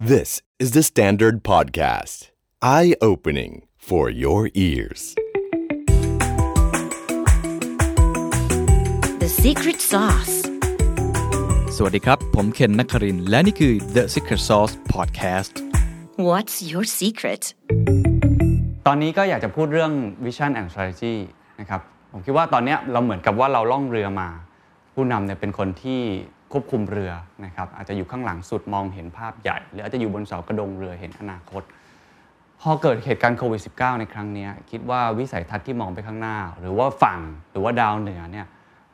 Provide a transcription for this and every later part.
This is the Standard Podcast. Eye opening for your ears. The secret sauce. สวัสดีครับ ผมเคนนักครินทร์และนี่คือ The Secret Sauce Podcast What's your secret? ตอนนี้ก็อยากจะพูดเรื่อง Vision and Strategy นะครับ ผมคิดว่าตอนเนี้ยเราเหมือนกับว่าเราล่องเรือมา ผู้นำเนี่ยเป็นคนที่ ควบคุมเรือนะครับอาจจะอยู่ข้างหลังสุดมองเห็นภาพใหญ่ หรืออาจจะอยู่บนเสากระดงเรือเห็นอนาคต พอเกิดเหตุการณ์โควิด -19 ในครั้งนี้คิดว่าวิสัยทัศน์ที่มองไปข้างหน้า หรือว่าฝั่งหรือว่าดาวเหนือเนี่ย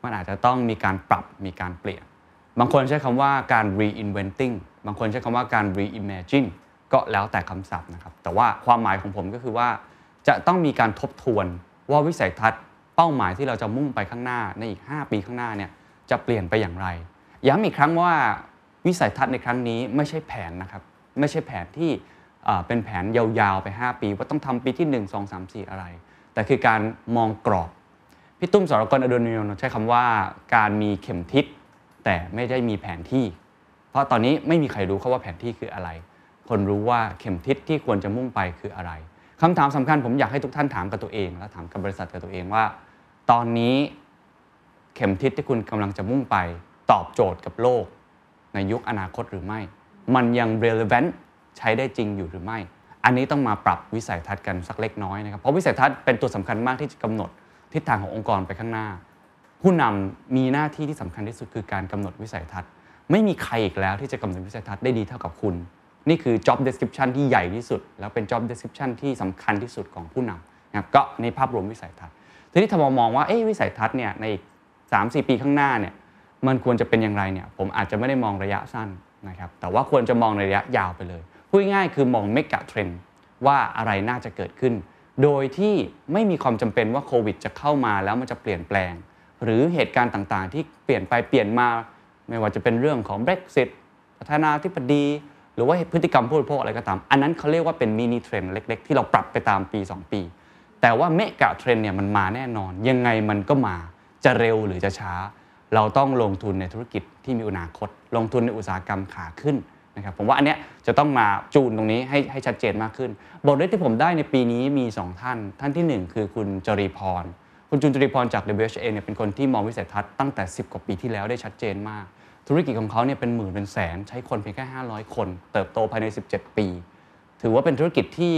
มันอาจจะต้องมีการปรับมีการเปลี่ยน บางคนใช้คำว่าการ reinventing บางคนใช้คำว่าการ reimagine ก็แล้วแต่คำศัพท์นะครับแต่ว่าความหมายของผมก็คือว่า จะต้องมีการทบทวนว่าวิสัยทัศน์เป้าหมายที่เราจะมุ่งไปข้างหน้าในอีก 5 ปีข้างหน้าเนี่ยจะเปลี่ยนไปอย่างไร ย้ำอีกครั้งว่าวิสัยทัศน์ในครั้งนี้ไม่ใช่แผนนะครับ ไม่ใช่แผนที่เป็นแผนยาวๆไป 5 ปี ว่าต้องทำปีที่ 1 2 3 4 อะไร แต่คือการมองกรอบพี่ตุ้มสรกรอดุลยนต์ใช้คำว่าการมีเข็มทิศแต่ไม่ได้มีแผนที่ เพราะตอนนี้ไม่มีใครรู้เขาว่าแผนที่คืออะไร คนรู้ว่าเข็มทิศที่ควรจะมุ่งไปคืออะไรคำถามสำคัญผมอยากให้ทุกท่านถามกับตัวเอง และถามกับบริษัทกับตัวเองว่า ตอนนี้เข็มทิศที่คุณกำลังจะมุ่งไป ตอบโจทย์กับโลก ในยุคอนาคตหรือไม่ มันยัง relevant ใช้ได้จริงอยู่หรือไม่ อันนี้ต้องมาปรับวิสัยทัศน์กันสักเล็กน้อยนะครับ เพราะวิสัยทัศน์เป็นตัวสำคัญมากที่จะกำหนดทิศทางขององค์กรไปข้างหน้า ผู้นำมีหน้าที่ที่สำคัญที่สุดคือการกำหนดวิสัยทัศน์ ไม่มีใครอีกแล้วที่จะกำหนดวิสัยทัศน์ได้ดีเท่ากับคุณ นี่คือ job description ที่ใหญ่ที่สุด แล้วเป็น job description ที่สำคัญที่สุดของผู้นำนะครับก็ในภาพรวมวิสัยทัศน์ทีนี้ถ้ามองว่าเอ๊วิสัยทัศน์เนี่ยใน3-4 ปีข้างหน้าเนี่ย มันควรจะเป็นอย่างไรเนี่ยผมอาจจะไม่ได้มองระยะสั้นนะครับแต่ว่าควรจะมองในระยะยาวไปเลยพูดง่ายคือมองเมกะเทรนด์ว่าอะไรน่าจะเกิดขึ้น โดยที่ไม่มีความจำเป็นว่าโควิดจะเข้ามาแล้วมันจะเปลี่ยนแปลง หรือเหตุการณ์ต่างๆ ที่เปลี่ยนไปเปลี่ยนมา ไม่ว่าจะเป็นเรื่องของ Brexit ประธานาธิบดีหรือว่าพฤติกรรมผู้บริโภคอะไรก็ตาม อันนั้นเขาเรียกว่าเป็น mini trend เล็ก ๆ ที่เราปรับไปตามปี 2 ปี แต่ว่า mega trend เนี่ยมันมาแน่นอน ยังไงมันก็มาจะเร็วหรือจะช้า เราต้องลงทุนในธุรกิจที่มีอนาคต ลงทุนในอุตสาหกรรมขาขึ้นนะครับผมว่าอันเนี้ยจะต้องมาจูนตรงนี้ให้ให้ชัดเจนมากขึ้น บทเรียนที่ผมได้ในปีนี้มี 2 ท่าน ท่านทีหนึ่1 คือคุณจรีพร คุณจุนจรีพรจาก WHA เนี่ยเป็นคนที่มองวิสัยทัศน์ตั้งแต่ 10 กว่าปีที่แล้วได้ชัดเจนมาก ธุรกิจของเขาเนี่ยเป็นหมื่นเป็นแสน ใช้คนเพียงแค่ 500 คน เติบโตภายใน 17 ปี ถือว่าเป็นธุรกิจที่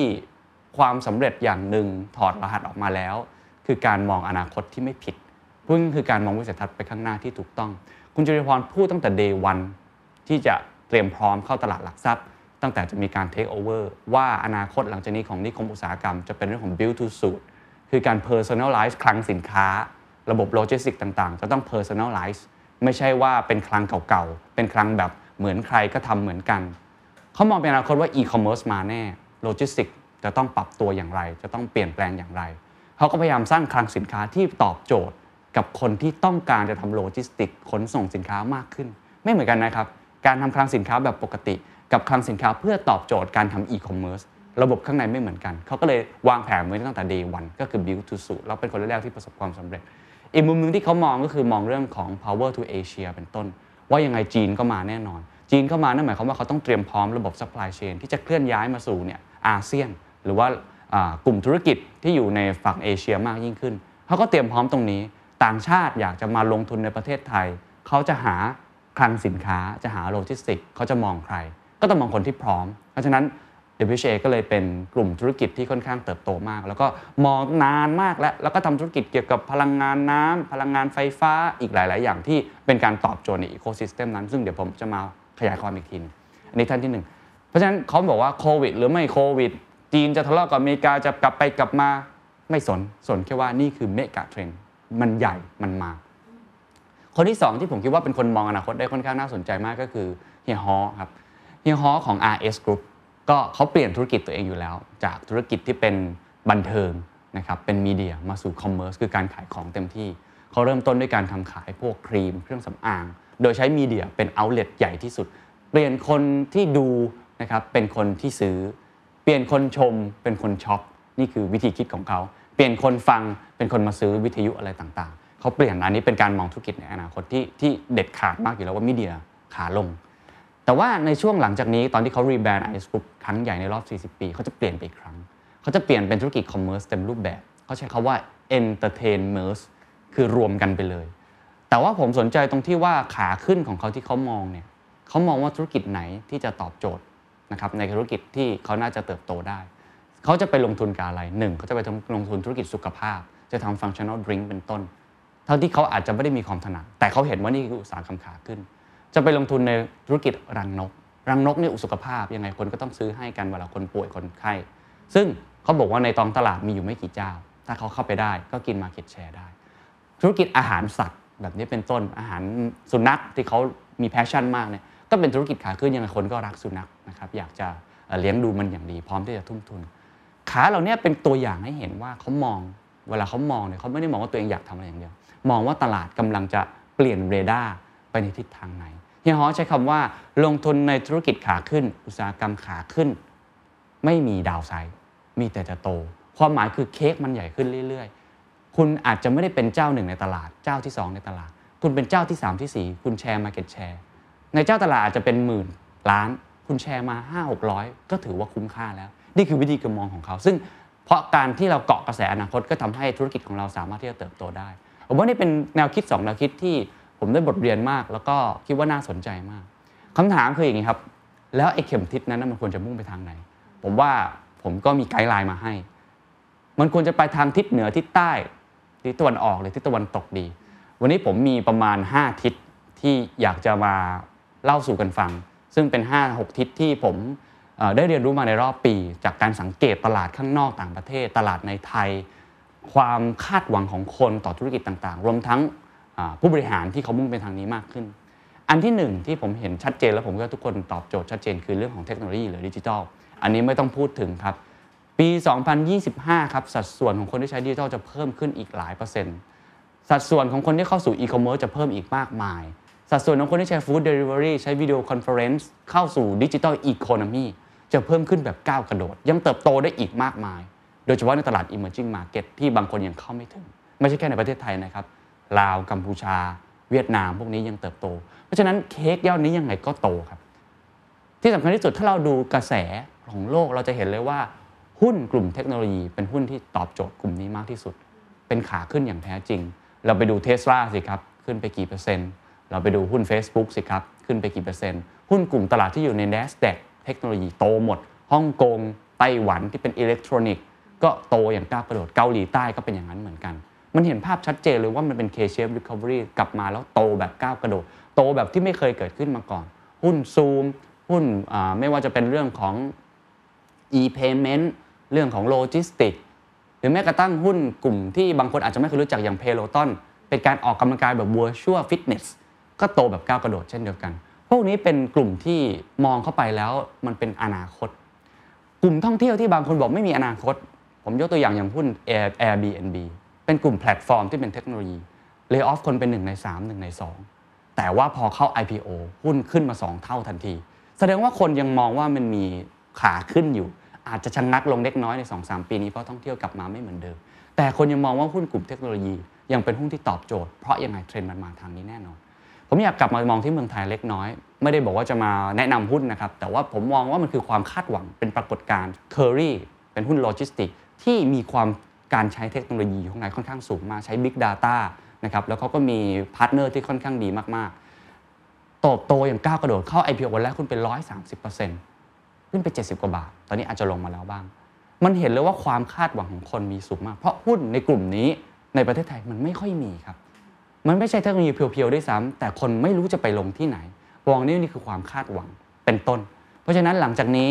ความสำเร็จอย่างหนึ่งถอดรหัสออกมาแล้ว คือการมองอนาคตที่ไม่ผิด พูดง่ายๆคือการมองวิสัยทัศน์ไปข้างหน้าที่ถูกต้อง คุณจริพรพูดตั้งแต่ day one ที่จะเตรียมพร้อมเข้าตลาดหลักทรัพย์ ตั้งแต่จะมีการ take over ว่าอนาคตหลังจากนี้ของนิคมอุตสาหกรรมจะเป็นเรื่องของ build to suit คือการ personalize คลังสินค้า ระบบโลจิสติกต่างๆ จะต้อง personalize ไม่ใช่ว่าเป็นคลังเก่าๆ เป็นคลังแบบเหมือนใครก็ทำเหมือนกัน เขามองเป็นอนาคตว่า e-commerce มาแน่โลจิสติกจะต้องปรับตัวอย่างไร จะต้องเปลี่ยนแปลงอย่างไร เขาก็พยายามสร้างคลังสินค้าที่ตอบโจทย์ กับคนที่ต้องการจะทำโลจิสติกขนส่งสินค้ามากขึ้น ไม่เหมือนกันนะครับ การทำคลังสินค้าแบบปกติ กับคลังสินค้าเพื่อตอบโจทย์การทำ e-commerce ระบบข้างในไม่เหมือนกัน เขาก็เลยวางแผนไว้ตั้งแต่ day one ก็คือ build to suit แล้วเป็นคนแรกที่ประสบความสำเร็จ อีกมุมหนึ่งที่เขามองก็คือมองเรื่องของ power to Asia เป็นต้น ว่ายังไงจีนก็มาแน่นอน จีนเข้ามานั่นหมายความว่าเขาต้องเตรียมพร้อมระบบ supply chain ที่จะเคลื่อนย้ายมาสู่เนี่ยอาเซียน หรือว่าอ่ากลุ่มธุรกิจที่อยู่ในฝั่งเอเชียมากยิ่งขึ้นเขาก็เตรียมพร้อมตรงนี้ ต่างชาติอยากจะมาลงทุนในประเทศไทย เขาจะหาคลังสินค้าจะหาโลจิสติกเขาจะมองใคร ก็ต้องมองคนที่พร้อม เพราะฉะนั้น WHA ก็เลยเป็นกลุ่มธุรกิจที่ค่อนข้างเติบโตมาก แล้วก็มองนานมากแล้วแล้วก็ทำธุรกิจเกี่ยวกับพลังงานน้ำพลังงานไฟฟ้าอีกหลาย ๆ อย่างที่เป็นการตอบโจทย์ในอีโคซิสเต็มนั้น ซึ่งเดี๋ยวผมจะมาขยายความอีกทีนึงอันนี้ท่านที่หนึ่งเพราะฉะนั้นเขาบอกว่าโควิดหรือไม่โควิด จีนจะทะเลาะกับอเมริกาจะกลับไปกลับมาไม่สนสนแค่ว่านี่คือเมกะเทรนด์ มันใหญ่มันมา คนที่ 2 ที่ผมคิดว่าเป็นคนมองอนาคตได้ค่อนข้างน่าสนใจมากก็คือเฮียฮอครับเฮียฮอของ RS Group ก็เขาเปลี่ยนธุรกิจตัวเองอยู่แล้ว จากธุรกิจที่เป็นบันเทิงนะครับเป็นมีเดียมาสู่คอมเมอร์สคือการขายของเต็มที่เขาเริ่มต้นด้วยการทำขายพวกครีม เครื่องสำอาง โดยใช้มีเดียเป็นเอาเล t ใหญ่ที่สุด เปลี่ยนคนที่ดูนะครับเป็นคนที่ซื้อ เปลี่ยนคนชมเป็นคนช็อปนี่คือวิธีคิดของเขา เปลี่ยนคนฟังเป็นคนมาซื้อวิทยุอะไรต่างๆ เขาเปลี่ยนอันนี้เป็นการมองธุรกิจในอนาคตที่ที่เด็ดขาดมากอยู่แล้วว่า media ขาลง แต่ว่าในช่วงหลังจากนี้ตอนที่เขา rebrand RS Group ครั้งใหญ่ในรอบ 40 ปี เขาจะเปลี่ยนไปอีกครั้ง เขาจะเปลี่ยนเป็นธุรกิจ commerce เต็มรูปแบบ เขาใช้คำว่า entertainmerce คือรวมกันไปเลย แต่ว่าผมสนใจตรงที่ว่าขาขึ้นของเขาที่เขามองเนี่ยเขามองว่าธุรกิจไหนที่จะตอบโจทย์นะครับในธุรกิจที่เขาน่าจะเติบโตได้ เขาจะไปลงทุนกับอะไรหนึ่งเขาจะไปลงทุนธุรกิจสุขภาพ จะทำ functional drink เป็นต้น ทั้งที่เขาอาจจะไม่ได้มีความถนัดแต่เขาเห็นว่านี่คืออุตสาหกรรมขาขึ้น จะไปลงทุนในธุรกิจรังนก รังนกนี่อุสุขภาพยังไงคนก็ต้องซื้อให้กันเวลาคนป่วยคนไข้ ซึ่งเขาบอกว่าในท้องตลาดมีอยู่ไม่กี่เจ้า ถ้าเขาเข้าไปได้ก็กิน market share ได้ ธุรกิจอาหารสัตว์แบบนี้เป็นต้นอาหารสุนัขที่เขามี passion มากเนี่ยก็เป็นธุรกิจขาขึ้นยังไงคนก็รักสุนัขนะครับอยากจะเลี้ยงดูมันอย่างดีพร้อมที่จะทุ่มทุน ขาเหล่านี้เป็นตัวอย่างให้เห็นว่าเขามอง เวลาเขามองเนี่ยเขาไม่ได้มองว่าตัวเองอยากทำอะไรอย่างเดียว มองว่าตลาดกำลังจะเปลี่ยนเรดาร์ไปในทิศทางไหนเฮียฮ้อใช้คำว่าลงทุนในธุรกิจขาขึ้น อุตสาหกรรมขาขึ้น ไม่มี downside มีแต่จะโต ความหมายคือเค้กมันใหญ่ขึ้นเรื่อย ๆ คุณอาจจะไม่ได้เป็นเจ้าหนึ่งในตลาด เจ้าที่ 2 ในตลาด คุณเป็นเจ้าที่ 3 ที่ 4 คุณแชร์ market shareในเจ้าตลาดอาจจะเป็นหมื่นล้าน คุณแชร์มา 5 600 ก็ถือว่าคุ้มค่าแล้ว นี่คือวิธีการมองของเขา ซึ่งเพราะการที่เราเกาะกระแสอนาคตก็ทำให้ธุรกิจของเราสามารถที่จะเติบโตได้ผมว่านี่เป็นแนวคิด2แนวคิดที่ผมได้บทเรียนมาก แล้วก็คิดว่าน่าสนใจมากคำถามคืออย่างนี้ครับ แล้วไอ้เข็มทิศนั้นมันควรจะมุ่งไปทางไหน ผมว่าผมก็มีไกด์ไลน์มาให้ มันควรจะไปทางทิศเหนือทิศใต้ทิศตะวันออกหรือทิศตะวันตกดี วันนี้ผมมีประมาณ 5 ทิศที่อยากจะมาเล่าสู่กันฟัง ซึ่งเป็น 5-6 ทิศที่ผม ได้เรียนรู้มาในรอบปี จากการสังเกตตลาดข้างนอกต่างประเทศ ตลาดในไทย ความคาดหวังของคนต่อธุรกิจต่างๆ รวมทั้งผู้บริหารที่เขามุ่งเป็นทางนี้มากขึ้น อันที่หนึ่งที่ผมเห็นชัดเจนแล้วผมก็ทุกคนตอบโจทย์ชัดเจนคือเรื่องของเทคโนโลยีหรือดิจิทัลอันนี้ไม่ต้องพูดถึงครับ ปี 2025 ครับสัดส่วนของคนที่ใช้ดิจิทัลจะเพิ่มขึ้นอีกหลายเปอร์เซ็นต์สัดส่วนของคนที่เข้าสู่อีคอมเมิร์ซจะเพิ่มอีกมากมาย สัดส่วนของคนที่ใช้ food delivery ใช้ video conference เข้าสู่ digital economy จะเพิ่มขึ้นแบบก้าวกระโดด ยังเติบโตได้อีกมากมาย โดยเฉพาะในตลาด emerging market ที่บางคนยังเข้าไม่ถึง ไม่ใช่แค่ในประเทศไทยนะครับลาวกัมพูชา เวียดนามพวกนี้ยังเติบโต เพราะฉะนั้นเค้กก้อนนี้ยังไงก็โตครับ ที่สำคัญที่สุดถ้าเราดูกระแสของโลกเราจะเห็นเลยว่า หุ้นกลุ่มเทคโนโลยีเป็นหุ้นที่ตอบโจทย์กลุ่มนี้มากที่สุด เป็นขาขึ้นอย่างแท้จริง เราไปดูเทสลาสิครับขึ้นไปกี่เปอร์เซ็นต์เราไปดูหุ้น Facebook สิครับขึ้นไปกี่เปอร์เซ็นต์หุ้นกลุ่มตลาดที่อยู่ใน NASDAQ เทคโนโลยีโตหมดฮ่องกงไต้หวันที่เป็นอิเล็กทรอนิกส์ก็โตอย่างก้าวกระโดดเกาหลีใต้ก็เป็นอย่างนั้นเหมือนกัน มันเห็นภาพชัดเจนเลยว่ามันเป็น K-shape recovery กลับมาแล้วโตแบบก้าวกระโดด โตแบบที่ไม่เคยเกิดขึ้นมาก่อน หุ้นซูม หุ้นไม่ว่าจะเป็นเรื่องของ e-payment เรื่องของโลจิสติกส์หรือแม้กระทั่งหุ้นกลุ่มที่บางคนอาจจะไม่เคยรู้จักอย่าง Peloton เป็นการออกกำลังกายแบบ virtual fitness ก็โตแบบก้าวกระโดดเช่นเดียวกัน พวกนี้เป็นกลุ่มที่มองเข้าไปแล้วมันเป็นอนาคต กลุ่มท่องเที่ยวที่บางคนบอกไม่มีอนาคต ผมยกตัวอย่างอย่างหุ้น Airbnb เป็นกลุ่มแพลตฟอร์มที่เป็นเทคโนโลยี lay off คนเป็น1ใน3 1ใน 2 แต่ว่าพอเข้า IPO หุ้นขึ้นมา 2 เท่าทันที แสดงว่าคนยังมองว่ามันมีขาขึ้นอยู่ อาจจะชะงักลงเล็กน้อยใน 2-3 ปีนี้เพราะท่องเที่ยวกลับมาไม่เหมือนเดิม แต่คนยังมองว่าหุ้นกลุ่มเทคโนโลยียังเป็นหุ้นที่ตอบโจทย์เพราะยังไงเทรนด์มันมาทางนี้แน่นอน ผมอยากกลับมามองที่เมืองไทยเล็กน้อย ไม่ได้บอกว่าจะมาแนะนำหุ้นนะครับ แต่ว่าผมมองว่ามันคือความคาดหวังเป็นปรากฏการณ์เคอรี่เป็นหุ้นโลจิสติกส์ที่มีความการใช้เทคโนโลยีข้างในค่อนข้างสูงมากใช้ Big Data นะครับแล้วเขาก็มี partner ที่ค่อนข้างดีมากๆโตโตอย่างก้าวกระโดดเข้า IPO วันแรกขึ้นเป็น 130%ขึ้นไป 70 กว่าบาท ตอนนี้อาจจะลงมาแล้วบ้าง มันเห็นเลยว่าความคาดหวังของคนมีสูงมาก เพราะหุ้นในกลุ่มนี้ในประเทศไทยมันไม่ค่อยมีครับ มันไม่ใช่เทคโนโลยี pure ๆด้วยซ้ำแต่คนไม่รู้จะไปลงที่ไหนมองนี่นี่คือความคาดหวังเป็นต้น เพราะฉะนั้นหลังจากนี้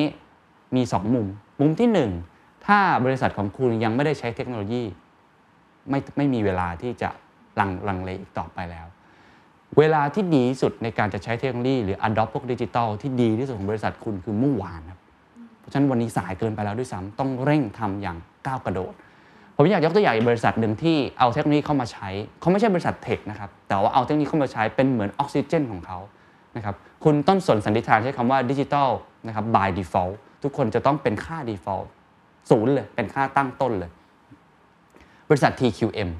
มี 2 มุม มุมที่ 1 ถ้าบริษัทของคุณยังไม่ได้ใช้เทคโนโลยีไม่ไม่มีเวลาที่จะลังลังเลอีกต่อไปแล้ว เวลาที่ดีที่สุดในการจะใช้เทคโนโลยีหรือ adopt พวกดิจิตอลที่ดีที่สุดของบริษัทคุณคือเมื่อวานครับเพราะฉะนั้นวันนี้สายเกินไปแล้วด้วยซ้ำต้องเร่งทำอย่างก้าวกระโดด ผมอยากยกตัวอย่างบริษัทหนึ่งที่เอาเทคโนโลยีเข้ามาใช้เขาไม่ใช่บริษัทเทคนะครับแต่ว่าเอาเทคโนโลยีเข้ามาใช้เป็นเหมือนออกซิเจนของเขานะครับคุณต้นสนสันนิษฐานใช้คำว่าดิจิตอลนะครับ by default ทุกคนจะต้องเป็นค่า default ศูนย์เลยเป็นค่าตั้งต้นเลย บริษัท TQM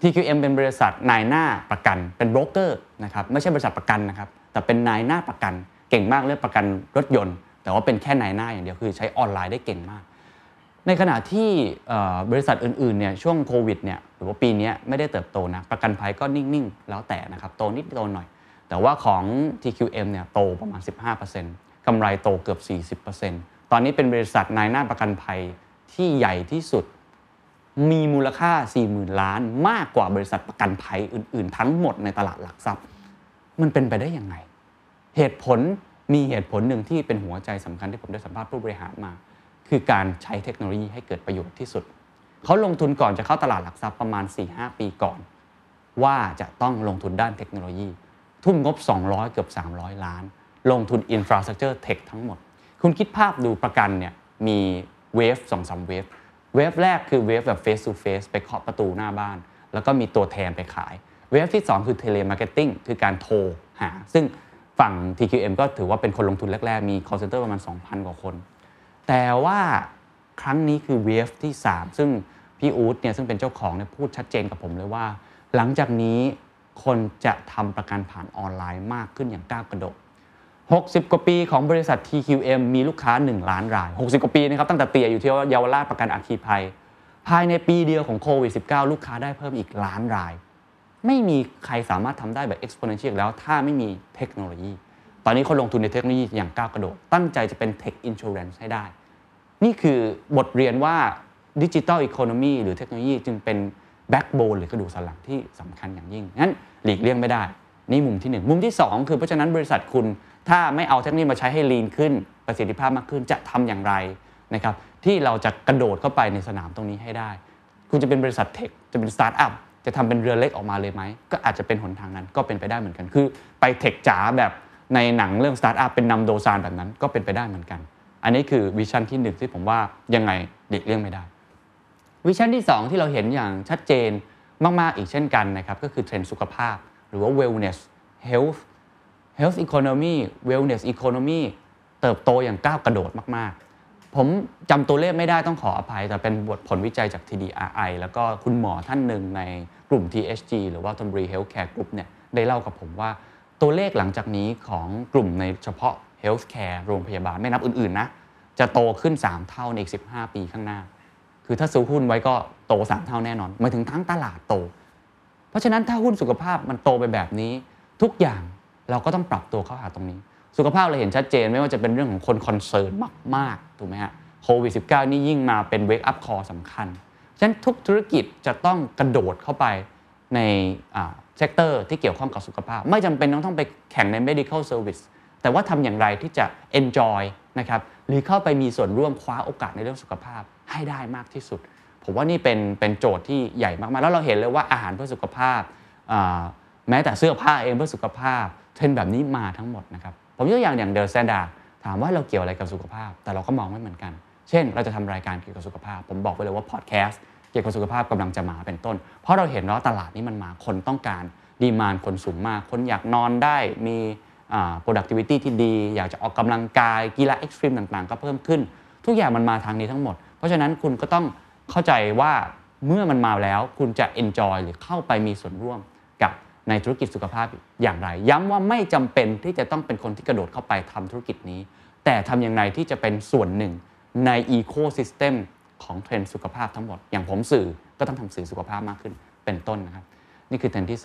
TQM เป็นบริษัทนายหน้าประกัน เป็นโบรกเกอร์นะครับไม่ใช่บริษัทประกันนะครับแต่เป็นนายหน้าประกัน เก่งมากเรื่องประกันรถยนต์ แต่ว่าเป็นแค่นายหน้าอย่างเดียวคือใช้ออนไลน์ได้เก่งมาก ในขณะที่บริษัทอื่นๆเนี่ยช่วงโควิดเนี่ยหรือว่าปีนี้ไม่ได้เติบโตนะประกันภัยก็นิ่ง ๆ แล้วแต่นะครับโตนิดโตหน่อย แต่ว่าของ TQM เนี่ยโตประมาณ 15%กำไรโตเกือบ 40%ตอนนี้เป็นบริษัทนายหน้าประกันภัยที่ใหญ่ที่สุด มีมูลค่า 40,000 ล้าน มากกว่าบริษัทประกันภัยอื่น ๆ ทั้งหมดในตลาดหลักทรัพย์ มันเป็นไปได้ยังไง เหตุผลมีเหตุผลหนึ่งที่เป็นหัวใจสำคัญที่ผมได้สัมภาษณ์ผู้บริหารมา คือการใช้เทคโนโลยีให้เกิดประโยชน์ที่สุด เขาลงทุนก่อนจะเข้าตลาดหลักทรัพย์ประมาณ 4-5 ปีก่อน ว่าจะต้องลงทุนด้านเทคโนโลยี ทุ่มงบ 200 เกือบ 300 ล้าน ลงทุน infrastructure tech ทั้งหมด คุณคิดภาพดูประกันเนี่ยมี wave สองสาม wave wave แรกคือ wave แบบ face to face ไปเคาะประตูหน้าบ้าน แล้วก็มีตัวแทนไปขาย wave ที่ 2 คือ telemarketing คือการโทรหา ซึ่งฝั่ง TQM ก็ถือว่าเป็นคนลงทุนแรก ๆ มี call center ประมาณ 2,000 กว่าคน แต่ว่าครั้งนี้คือเวฟที่ 3 ซึ่งพี่อู๊ดเนี่ยซึ่งเป็นเจ้าของเนี่ยพูดชัดเจนกับผมเลยว่า หลังจากนี้คนจะทำประกันผ่านออนไลน์มากขึ้นอย่างก้าวกระโดด 60 กว่าปีของบริษัท TQM มีลูกค้า 1 ล้านราย 60 กว่าปีนะครับตั้งแต่เตี่ยอยู่ที่เยาวราชประกันอัคคีภัย ภายในปีเดียวของโควิด -19 ลูกค้าได้เพิ่มอีกล้านราย ไม่มีใครสามารถทำได้แบบ exponential แล้วถ้าไม่มีเทคโนโลยี ตอนนี้เขาลงทุนในเทคโนโลยีอย่างก้าวกระโดด ตั้งใจจะเป็น tech insurance ให้ได้ นี่คือบทเรียนว่า digital economy หรือเทคโนโลยีจึงเป็น backbone หรือกระดูกสันหลังที่สำคัญอย่างยิ่ง งั้นหลีกเลี่ยงไม่ได้ นี่มุมที่ 1 มุมที่ 2 คือเพราะฉะนั้นบริษัทคุณถ้าไม่เอาเทคโนโลยีมาใช้ให้ lean ขึ้น ประสิทธิภาพมากขึ้นจะทำอย่างไรนะครับที่เราจะกระโดดเข้าไปในสนามตรงนี้ให้ได้ คุณจะเป็นบริษัท tech จะเป็นสตาร์ทอัพจะทำเป็นเรือเล็กออกมาเลยไหมก็อาจจะเป็นหนทางนั้นก็เป็นไปได้เหมือนกันคือ ไป tech จ๋าแบบ ในหนังเรื่องสตาร์ทอัพเป็นนัมโดซานแบบนั้นก็เป็นไปได้เหมือนกัน อันนี้คือ vision ที่หนึ่งที่ผมว่ายังไงหลีกเลี่ยงไม่ได้ vision ที่ 2 ที่เราเห็นอย่างชัดเจนมาก ๆ อีกเช่นกันนะครับก็คือเทรนด์สุขภาพ หรือว่า wellness health health economy wellness economy เติบโตอย่างก้าวกระโดดมาก ๆ ผมจำตัวเลขไม่ได้ต้องขออภัย แต่เป็นบทผลวิจัยจาก TDRI แล้วก็คุณหมอท่านหนึ่งในกลุ่ม THG หรือว่า t o m b r y Healthcare Group เนี่ยได้เล่ากับผมว่า ตัวเลขหลังจากนี้ของกลุ่มในเฉพาะ Healthcare โรงพยาบาลไม่นับอื่นๆนะจะโตขึ้น 3 เท่าในอีก 15 ปีข้างหน้า คือถ้าซื้อหุ้นไว้ก็โต 3 เท่าแน่นอนหมายถึงทั้งตลาดโต เพราะฉะนั้นถ้าหุ้นสุขภาพมันโตไปแบบนี้ ทุกอย่างเราก็ต้องปรับตัวเข้าหาตรงนี้ สุขภาพเราเห็นชัดเจนไม่ว่าจะเป็นเรื่องของคนคอนเซิร์นมากๆถูกไหมฮะโควิด -19 นี่ยิ่งมาเป็นเวกอัพคอสำคัญ ฉะนั้นทุกธุรกิจจะต้องกระโดดเข้าไปใน sector ที่เกี่ยวข้องกับสุขภาพ ไม่จำเป็นต้องต้องไปแข่งใน medical service แต่ว่าทำอย่างไรที่จะ enjoy นะครับหรือเข้าไปมีส่วนร่วมคว้าโอกาสในเรื่องสุขภาพให้ได้มากที่สุด ผมว่านี่เป็นเป็นโจทย์ที่ใหญ่มากๆ แล้วเราเห็นเลยว่าอาหารเพื่อสุขภาพ แม้แต่เสื้อผ้าเองเพื่อสุขภาพ เทรนด์แบบนี้มาทั้งหมดนะครับผมยกอย่างอย่าง THE STANDARD ถามว่าเราเกี่ยวอะไรกับสุขภาพ แต่เราก็มองไม่เหมือนกัน เช่น เราจะทำรายการเกี่ยวกับสุขภาพ ผมบอกไปเลยว่าพอดแคสต์ เกี่ยวกับสุขภาพกำลังจะมาเป็นต้น เพราะเราเห็นว่าตลาดนี้มันมาคนต้องการดีมานคนสูงมาก คนอยากนอนได้มี productivity ที่ดี อยากจะออกกำลังกายกีฬาเอ็กซ์ตรีมต่างๆ ก็เพิ่มขึ้น ทุกอย่างมันมาทางนี้ทั้งหมด เพราะฉะนั้นคุณก็ต้องเข้าใจว่าเมื่อมันมาแล้วคุณจะ enjoy หรือเข้าไปมีส่วนร่วมกับในธุรกิจสุขภาพอย่างไร ย้ำว่าไม่จำเป็นที่จะต้องเป็นคนที่กระโดดเข้าไปทำธุรกิจนี้ แต่ทำอย่างไรที่จะเป็นส่วนหนึ่งใน ecosystem ของเทรนด์สุขภาพทั้งหมด อย่างผมสื่อก็ต้องทำสื่อสุขภาพมากขึ้นเป็นต้นนะครับนี่คือเทรนด์ที่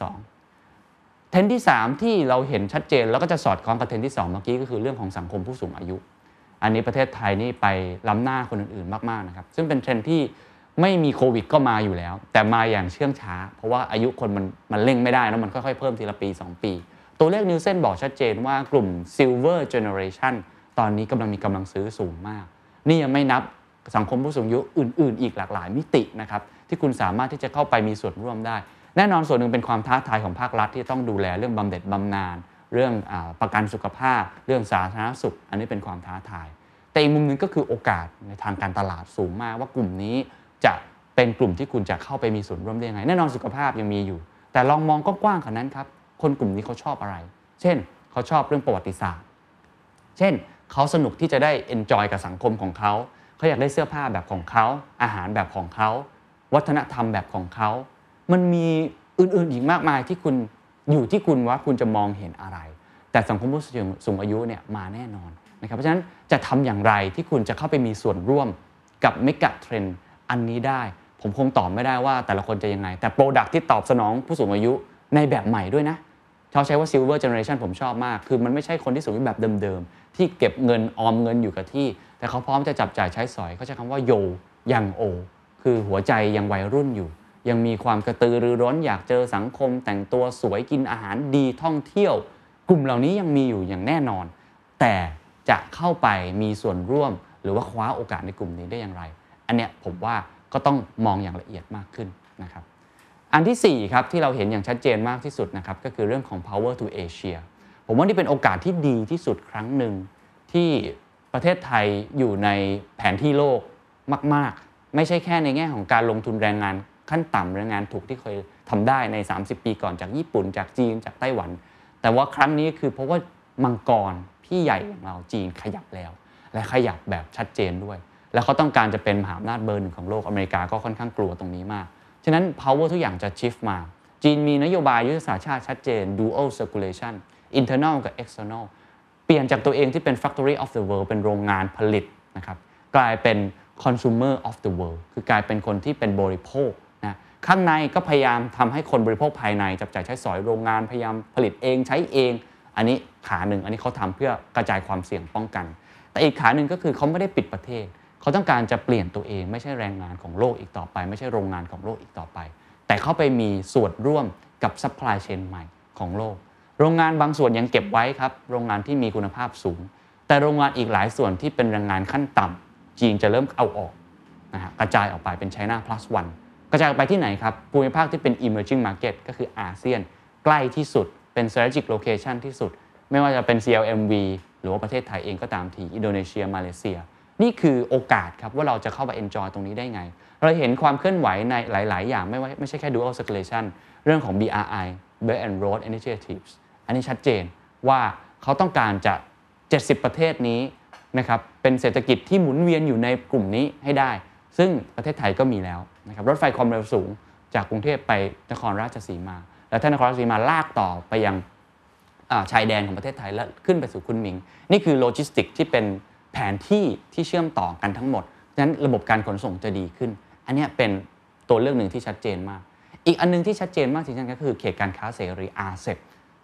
2 เทรนด์ที่ 3 ที่เราเห็นชัดเจน แล้วก็จะสอดคล้องกับเทรนด์ที่ 2 เมื่อกี้ก็คือเรื่องของสังคมผู้สูงอายุ อันนี้ประเทศไทยนี่ไปล้ำหน้าคนอื่นๆมากๆนะครับซึ่งเป็นเทรนด์ที่ไม่มีโควิดก็มาอยู่แล้ว แต่มาอย่างเชื่องช้า เพราะว่าอายุคนมันมันเร่งไม่ได้แล้วมันค่อยๆเพิ่มทีละปี 2 ปี ตัวเลขนิวเซนบอกชัดเจนว่ากลุ่ม Silver Generation ตอนนี้กำลังมีกำลังซื้อสูงมาก นี่ยังไม่นับ สังคมผู้สูงอายุอื่น ๆ อีกหลากหลายมิตินะครับที่คุณสามารถที่จะเข้าไปมีส่วนร่วมได้ แน่นอนส่วนหนึ่งเป็นความท้าทายของภาครัฐที่ต้องดูแลเรื่องบำเหน็จบำนาญเรื่องอประกันสุขภาพ เรื่องสาธารณสุข อันนี้เป็นความท้าทาย แต่อีกมุมหนึ่งก็คือโอกาสในทางการตลาดสูงมากว่ากลุ่มนี้จะเป็นกลุ่มที่คุณจะเข้าไปมีส่วนร่วมได้ยังไง แน่นอนสุขภาพยังมีอยู่ แต่ลองมองกว้างๆขนาดนั้นครับคนกลุ่มนี้เขาชอบอะไร เช่น เขาชอบเรื่องประวัติศาสตร์ เช่น เขาสนุกที่จะได้ enjoy กับสังคมของเขา เขาอยากได้เสื้อผ้าแบบของเขา อาหารแบบของเขา วัฒนธรรมแบบของเขา มันมีอื่นๆอีกมากมายที่คุณอยู่ที่คุณว่าคุณจะมองเห็นอะไร แต่สังคมผู้สูงอายุเนี่ยมาแน่นอนนะครับ เพราะฉะนั้นจะทำอย่างไรที่คุณจะเข้าไปมีส่วนร่วมกับ megatrendอันนี้ได้ ผมคงตอบไม่ได้ว่าแต่ละคนจะยังไง แต่โปรดักที่ตอบสนองผู้สูงอายุในแบบใหม่ด้วยนะ เขาใช้ว่า silver generation ผมชอบมาก คือมันไม่ใช่คนที่สูงอายุแบบเดิมๆ ที่เก็บเงินออมเงินอยู่กับที่ แต่เขาพร้อมจะจับจ่ายใช้สอยเขาใช้คำว่าโยยังโอ คือหัวใจยังวัยรุ่นอยู่ ยังมีความกระตือรือร้นอยากเจอสังคม แต่งตัวสวยกินอาหารดีท่องเที่ยว กลุ่มเหล่านี้ยังมีอยู่อย่างแน่นอน แต่จะเข้าไปมีส่วนร่วม หรือว่าคว้าโอกาสในกลุ่มนี้ได้อย่างไร อันเนี้ยผมว่าก็ต้องมองอย่างละเอียดมากขึ้นนะครับ อันที่4ครับที่เราเห็นอย่างชัดเจนมากที่สุดนะครับก็คือเรื่องของ power to Asia ผมว่านี่เป็นโอกาสที่ดีที่สุดครั้งหนึ่งที่ประเทศไทยอยู่ในแผนที่โลกมาก ๆ ไม่ใช่แค่ในแง่ของการลงทุนแรงงานขั้นต่ำแรงงานถูกที่เคยทำได้ใน 30 ปีก่อนจากญี่ปุ่น จากจีนจากไต้หวัน แต่ว่าครั้งนี้คือเพราะว่ามังกรพี่ใหญ่ของเราจีนขยับแล้ว และขยับแบบชัดเจนด้วย แล้วเขาต้องการจะเป็นมหาอำนาจเบอร์หนึ่งของโลกอเมริกาก็ค่อนข้างกลัวตรงนี้มาก ฉะนั้น power ทุกอย่างจะ shift มา จีนมีนโยบายยุทธศาสตร์ชาติชัดเจน dual circulation internal กับ external เปลี่ยนจากตัวเองที่เป็น factory of the world เป็นโรงงานผลิตนะครับกลายเป็น consumer of the world คือกลายเป็นคนที่เป็นบริโภคนะข้างในก็พยายามทำให้คนบริโภคภายในจับจ่ายใช้สอยโรงงานพยายามผลิตเองใช้เอง อันนี้ขาหนึ่งอันนี้เขาทำเพื่อกระจายความเสี่ยงป้องกัน แต่อีกขาหนึ่งก็คือเขาไม่ได้ปิดประเทศ เขาต้องการจะเปลี่ยนตัวเองไม่ใช่แรงงานของโลกอีกต่อไป ไม่ใช่โรงงานของโลกอีกต่อไป แต่เขาไปมีส่วนร่วมกับ supply chain ใหม่ของโลก โรงงานบางส่วนยังเก็บไว้ครับ โรงงานที่มีคุณภาพสูง แต่โรงงานอีกหลายส่วนที่เป็นแรงงานขั้นต่ำจีนจะเริ่มเอาออกนะฮะกระจายออกไปเป็น China plus one กระจายออกไปที่ไหนครับภูมิภาคที่เป็น emerging market ก็คืออาเซียน ใกล้ที่สุดเป็น strategic location ที่สุด ไม่ว่าจะเป็น CLMV หรือว่าประเทศไทยเองก็ตามที อินโดนีเซีย มาเลเซีย นี่คือโอกาสครับว่าเราจะเข้าไป enjoy ตรงนี้ได้ไง เราเห็นความเคลื่อนไหวในหลาย ๆ อย่างไม่ว่าไม่ใช่แค่ dual circulation เรื่องของ BRI Belt and Road Initiatives อันนี้ชัดเจนว่าเขาต้องการจะ 70 ประเทศนี้นะครับเป็นเศรษฐกิจที่หมุนเวียนอยู่ในกลุ่มนี้ให้ได้ ซึ่งประเทศไทยก็มีแล้วนะครับรถไฟความเร็วสูงจากกรุงเทพไปนครราชสีมา แล้วถ้านครราชสีมาลากต่อไปยังชายแดนของประเทศไทยและขึ้นไปสู่คุณหมิง นี่คือโลจิสติกที่เป็น แผนที่ที่เชื่อมต่อกันทั้งหมดฉะนั้นระบบการขนส่งจะดีขึ้น อันนี้เป็นตัวเลือกหนึ่งที่ชัดเจนมาก อีกอันหนึ่งที่ชัดเจนมากจริงๆก็คือเขตการค้าเสรี RCEP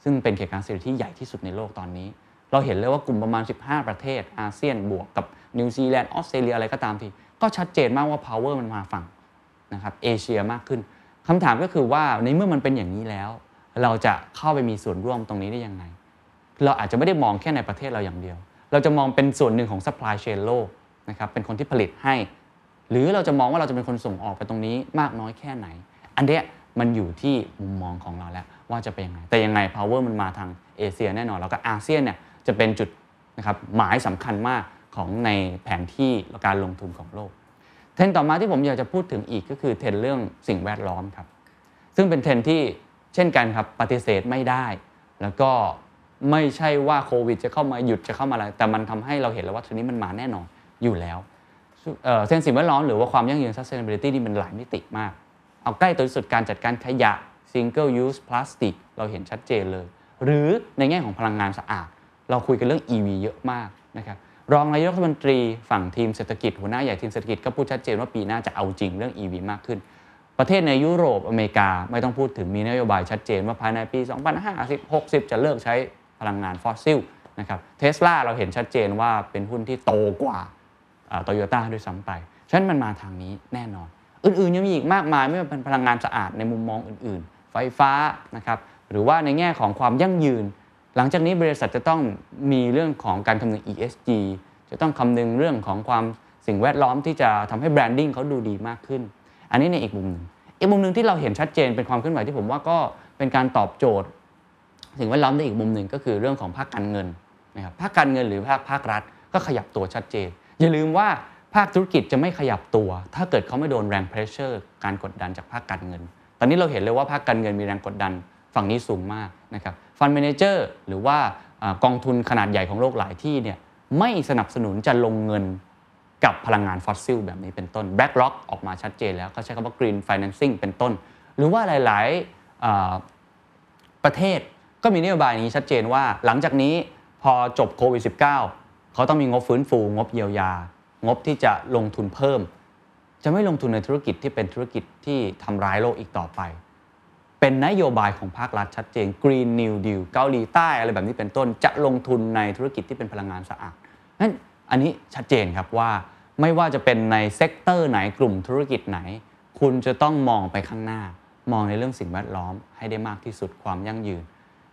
ซึ่งเป็นเขตการเสรีที่ใหญ่ที่สุดในโลกตอนนี้ เราเห็นเลยว่ากลุ่มประมาณ 15 ประเทศอาเซียนบวกกับนิวซีแลนด์ออสเตรเลียอะไรก็ตามทีก็ชัดเจนมากว่า power มันมาฝั่งนะครับเอเชียมากขึ้นคำถามก็คือว่าในเมื่อมันเป็นอย่างนี้แล้ว เราจะเข้าไปมีส่วนร่วมตรงนี้ได้ยังไง เราอาจจะไม่ได้มองแค่ในประเทศเราอย่างเดียว เราจะมองเป็นส่วนหนึ่งของ supply chain โลกนะครับเป็นคนที่ผลิตให้ หรือเราจะมองว่าเราจะเป็นคนส่งออกไปตรงนี้มากน้อยแค่ไหน อันเนี้ยมันอยู่ที่มุมมองของเราแล้วว่าจะเป็นยังไง แต่ยังไง power มันมาทางเอเชียแน่นอน แล้วก็อาเซียนเนี่ยจะเป็นจุดนะครับหมายสำคัญมากของในแผนที่การลงทุนของโลก เทรนด์ต่อมาที่ผมอยากจะพูดถึงอีกก็คือเทรนด์เรื่องสิ่งแวดล้อมครับ ซึ่งเป็นเทรนด์ที่เช่นกันครับปฏิเสธไม่ได้ แล้วก็ ไม่ใช่ว่าโควิดจะเข้ามาหยุดจะเข้ามาอะไร แต่มันทำให้เราเห็นแล้วว่าเทรนด์นี้มันมาแน่นอนอยู่แล้วเอ่นสิ่งแวดล้อมหรือว่าความยั่งยืน sustainability นี่มันหลายมิติมาก เอาใกล้ตัวที่สุดการจัดการขยะ single use plastic เราเห็นชัดเจนเลย หรือในแง่ของพลังงานสะอาด เราคุยกันเรื่อง EV เยอะมากนะครับรองนายกรัฐมนตรีฝั่งทีมเศรษฐกิจหัวหน้าใหญ่ทีมเศรษฐกิจก็พูดชัดเจนว่าปีหน้าจะเอาจริงเรื่อง EV มากขึ้น ประเทศในยุโรปอเมริกาไม่ต้องพูดถึงมีนโยบายชัดเจนว่าภายในปี2050 60 จะเลิกใช้ พลังงานฟอสซิลนะครับเทสลาเราเห็นชัดเจนว่าเป็นหุ้นที่โตกว่าโตโยต้าด้วยซ้ำไป ฉะนั้นมันมาทางนี้แน่นอน อื่นๆยังมีอีกมากมายไม่ว่าเป็นพลังงานสะอาดในมุมมองอื่นๆ ไฟฟ้านะครับหรือว่าในแง่ของความยั่งยืน หลังจากนี้บริษัทจะต้องมีเรื่องของการคำนึง ESG จะต้องคำนึงเรื่องของความสิ่งแวดล้อมที่จะทำให้ branding เขาดูดีมากขึ้น อันนี้ในอีกมุมหนึ่งอีกมุมหนึ่งที่เราเห็นชัดเจนเป็นความเคลื่อนไหวที่ผมว่าก็เป็นการตอบโจทย์ สิ่งแวดล้อมได้อีกมุมหนึ่งก็คือเรื่องของภาคการเงินนะครับภาคการเงินหรือภาคภาครัฐ ก็ขยับตัวชัดเจน อย่าลืมว่าภาคธุรกิจจะไม่ขยับตัว ถ้าเกิดเขาไม่โดนแรง pressure การกดดันจากภาคการเงิน ตอนนี้เราเห็นเลยว่าภาคการเงินมีแรงกดดันฝั่งนี้สูงมากนะครับ fund manager หรือว่ากองทุนขนาดใหญ่ของโลกหลายที่เนี่ยไม่สนับสนุนจะลงเงินกับพลังงานฟอสซิลแบบนี้เป็นต้น BlackRock ออกมาชัดเจนแล้วเขาใช้คำว่า Green Financing เป็นต้น หรือว่าหลาย ๆ ประเทศ ก็มีนโยบายนี้ชัดเจนว่าหลังจากนี้พอจบโควิด -19 เขาต้องมีงบฟื้นฟูงบเยียวยา งบที่จะลงทุนเพิ่ม จะไม่ลงทุนในธุรกิจที่เป็นธุรกิจที่ทำร้ายโลกอีกต่อไป เป็นนโยบายของภาครัฐชัดเจน Green New Deal เกาหลีใต้อะไรแบบนี้เป็นต้นจะลงทุนในธุรกิจที่เป็นพลังงานสะอาดนั้นอันนี้ชัดเจนครับว่าไม่ว่าจะเป็นใน sector ไหนกลุ่มธุรกิจไหน คุณจะต้องมองไปข้างหน้า มองในเรื่องสิ่งแวดล้อมให้ได้มากที่สุดความยั่งยืน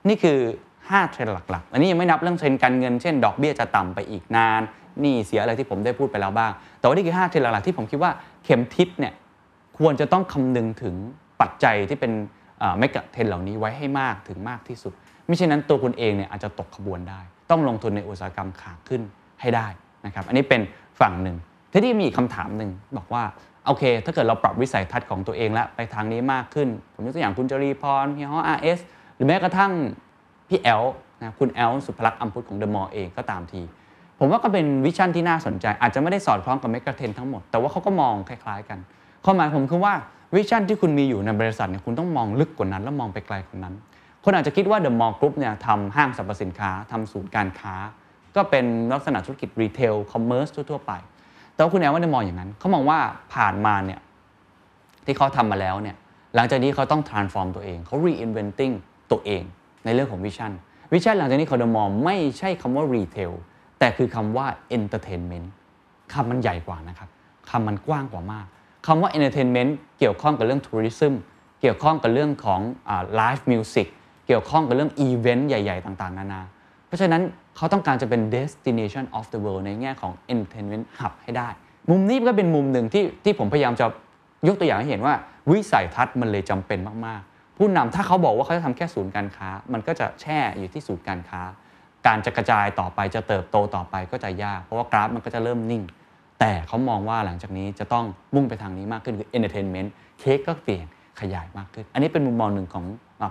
นี่คือ 5 เทรนด์หลักๆ อันนี้ยังไม่นับเรื่องเทรนด์การเงินเช่น ดอกเบี้ยจะต่ำไปอีกนานหนี้เสียอะไรที่ผมได้พูดไปแล้วบ้าง แต่ว่านี่คือ 5 เทรนด์หลักๆที่ผมคิดว่าเข็มทิศเนี่ยควรจะต้องคำนึงถึงปัจจัยที่เป็น megatrend เหล่านี้ไว้ให้มากถึงมากที่สุด ไม่เช่นนั้นตัวคุณเองเนี่ยอาจจะตกขบวนได้ ต้องลงทุนในอุตสาหกรรมขาขึ้นให้ได้นะครับ อันนี้เป็นฝั่งหนึ่งทีนี้มีอีกคำถามหนึ่งบอกว่าโอเค ถ้าเกิดเราปรับวิสัยทัศน์ของตัวเองแล้วไปทางนี้มากขึ้น ผมยกตัวอย่างคุณจรีพรพี่ฮ้อ RS หรือแม้กระทั่งพี่แอ๊วนะคุณแอ๊วศุภลักษณ์อัมพุชของเดอะมอลล์เองก็ตามที ผมว่าก็เป็น vision ที่น่าสนใจ อาจจะไม่ได้สอดคล้องกับ megatrend ทั้งหมด แต่ว่าเขาก็มองคล้ายๆกันความหมายผมคือว่า vision ที่คุณมีอยู่ในบริษัทเนี่ยคุณต้องมองลึกกว่านั้น แล้วมองไปไกลกว่านั้น คนอาจจะคิดว่าเดอะมอลล์กรุ๊ปเนี่ยทำห้างสรรพสินค้าทำศูนย์การค้า ก็เป็นลักษณะธุรกิจ retail commerce ทั่วๆไป แต่ว่าคุณแอ๊วไม่ได้มองอย่างนั้นเขามองว่าผ่านมาเนี่ยที่เขาทำมาแล้วเนี่ยหลังจากนี้เขาต้อง transform ตัวเองเขา reinventing ตัวเองในเรื่องของ vision vision หลังจากนี้เขาจะมองไม่ใช่คำว่า retail แต่คือคำว่า entertainment คำมันใหญ่กว่านะครับคำมันกว้างกว่ามากคำว่า entertainment เกี่ยวข้องกับเรื่อง tourism เกี่ยวข้องกับเรื่องของ live music เกี่ยวข้องกับเรื่องอีเวนต์ใหญ่ ๆ ต่างๆ นานา เพราะฉะนั้นเขาต้องการจะเป็น destination of the world ในแง่ของ entertainment hub ให้ได้ มุมนี้ก็เป็นมุมหนึ่งที่ที่ผมพยายามจะยกตัวอย่างให้เห็นว่าวิสัยทัศน์มันเลยจำเป็นมากๆ ผู้นำถ้าเขาบอกว่าเขาจะทำแค่ศูนย์การค้า มันก็จะแช่อยู่ที่ศูนย์การค้า การจะกระจายต่อไปจะเติบโตต่อไปก็จะยาก เพราะว่ากราฟมันก็จะเริ่มนิ่ง แต่เขามองว่าหลังจากนี้จะต้องมุ่งไปทางนี้มากขึ้นคือ entertainment เค้กก็เปลี่ยนขยายมากขึ้น อันนี้เป็นมุมมองหนึ่งของ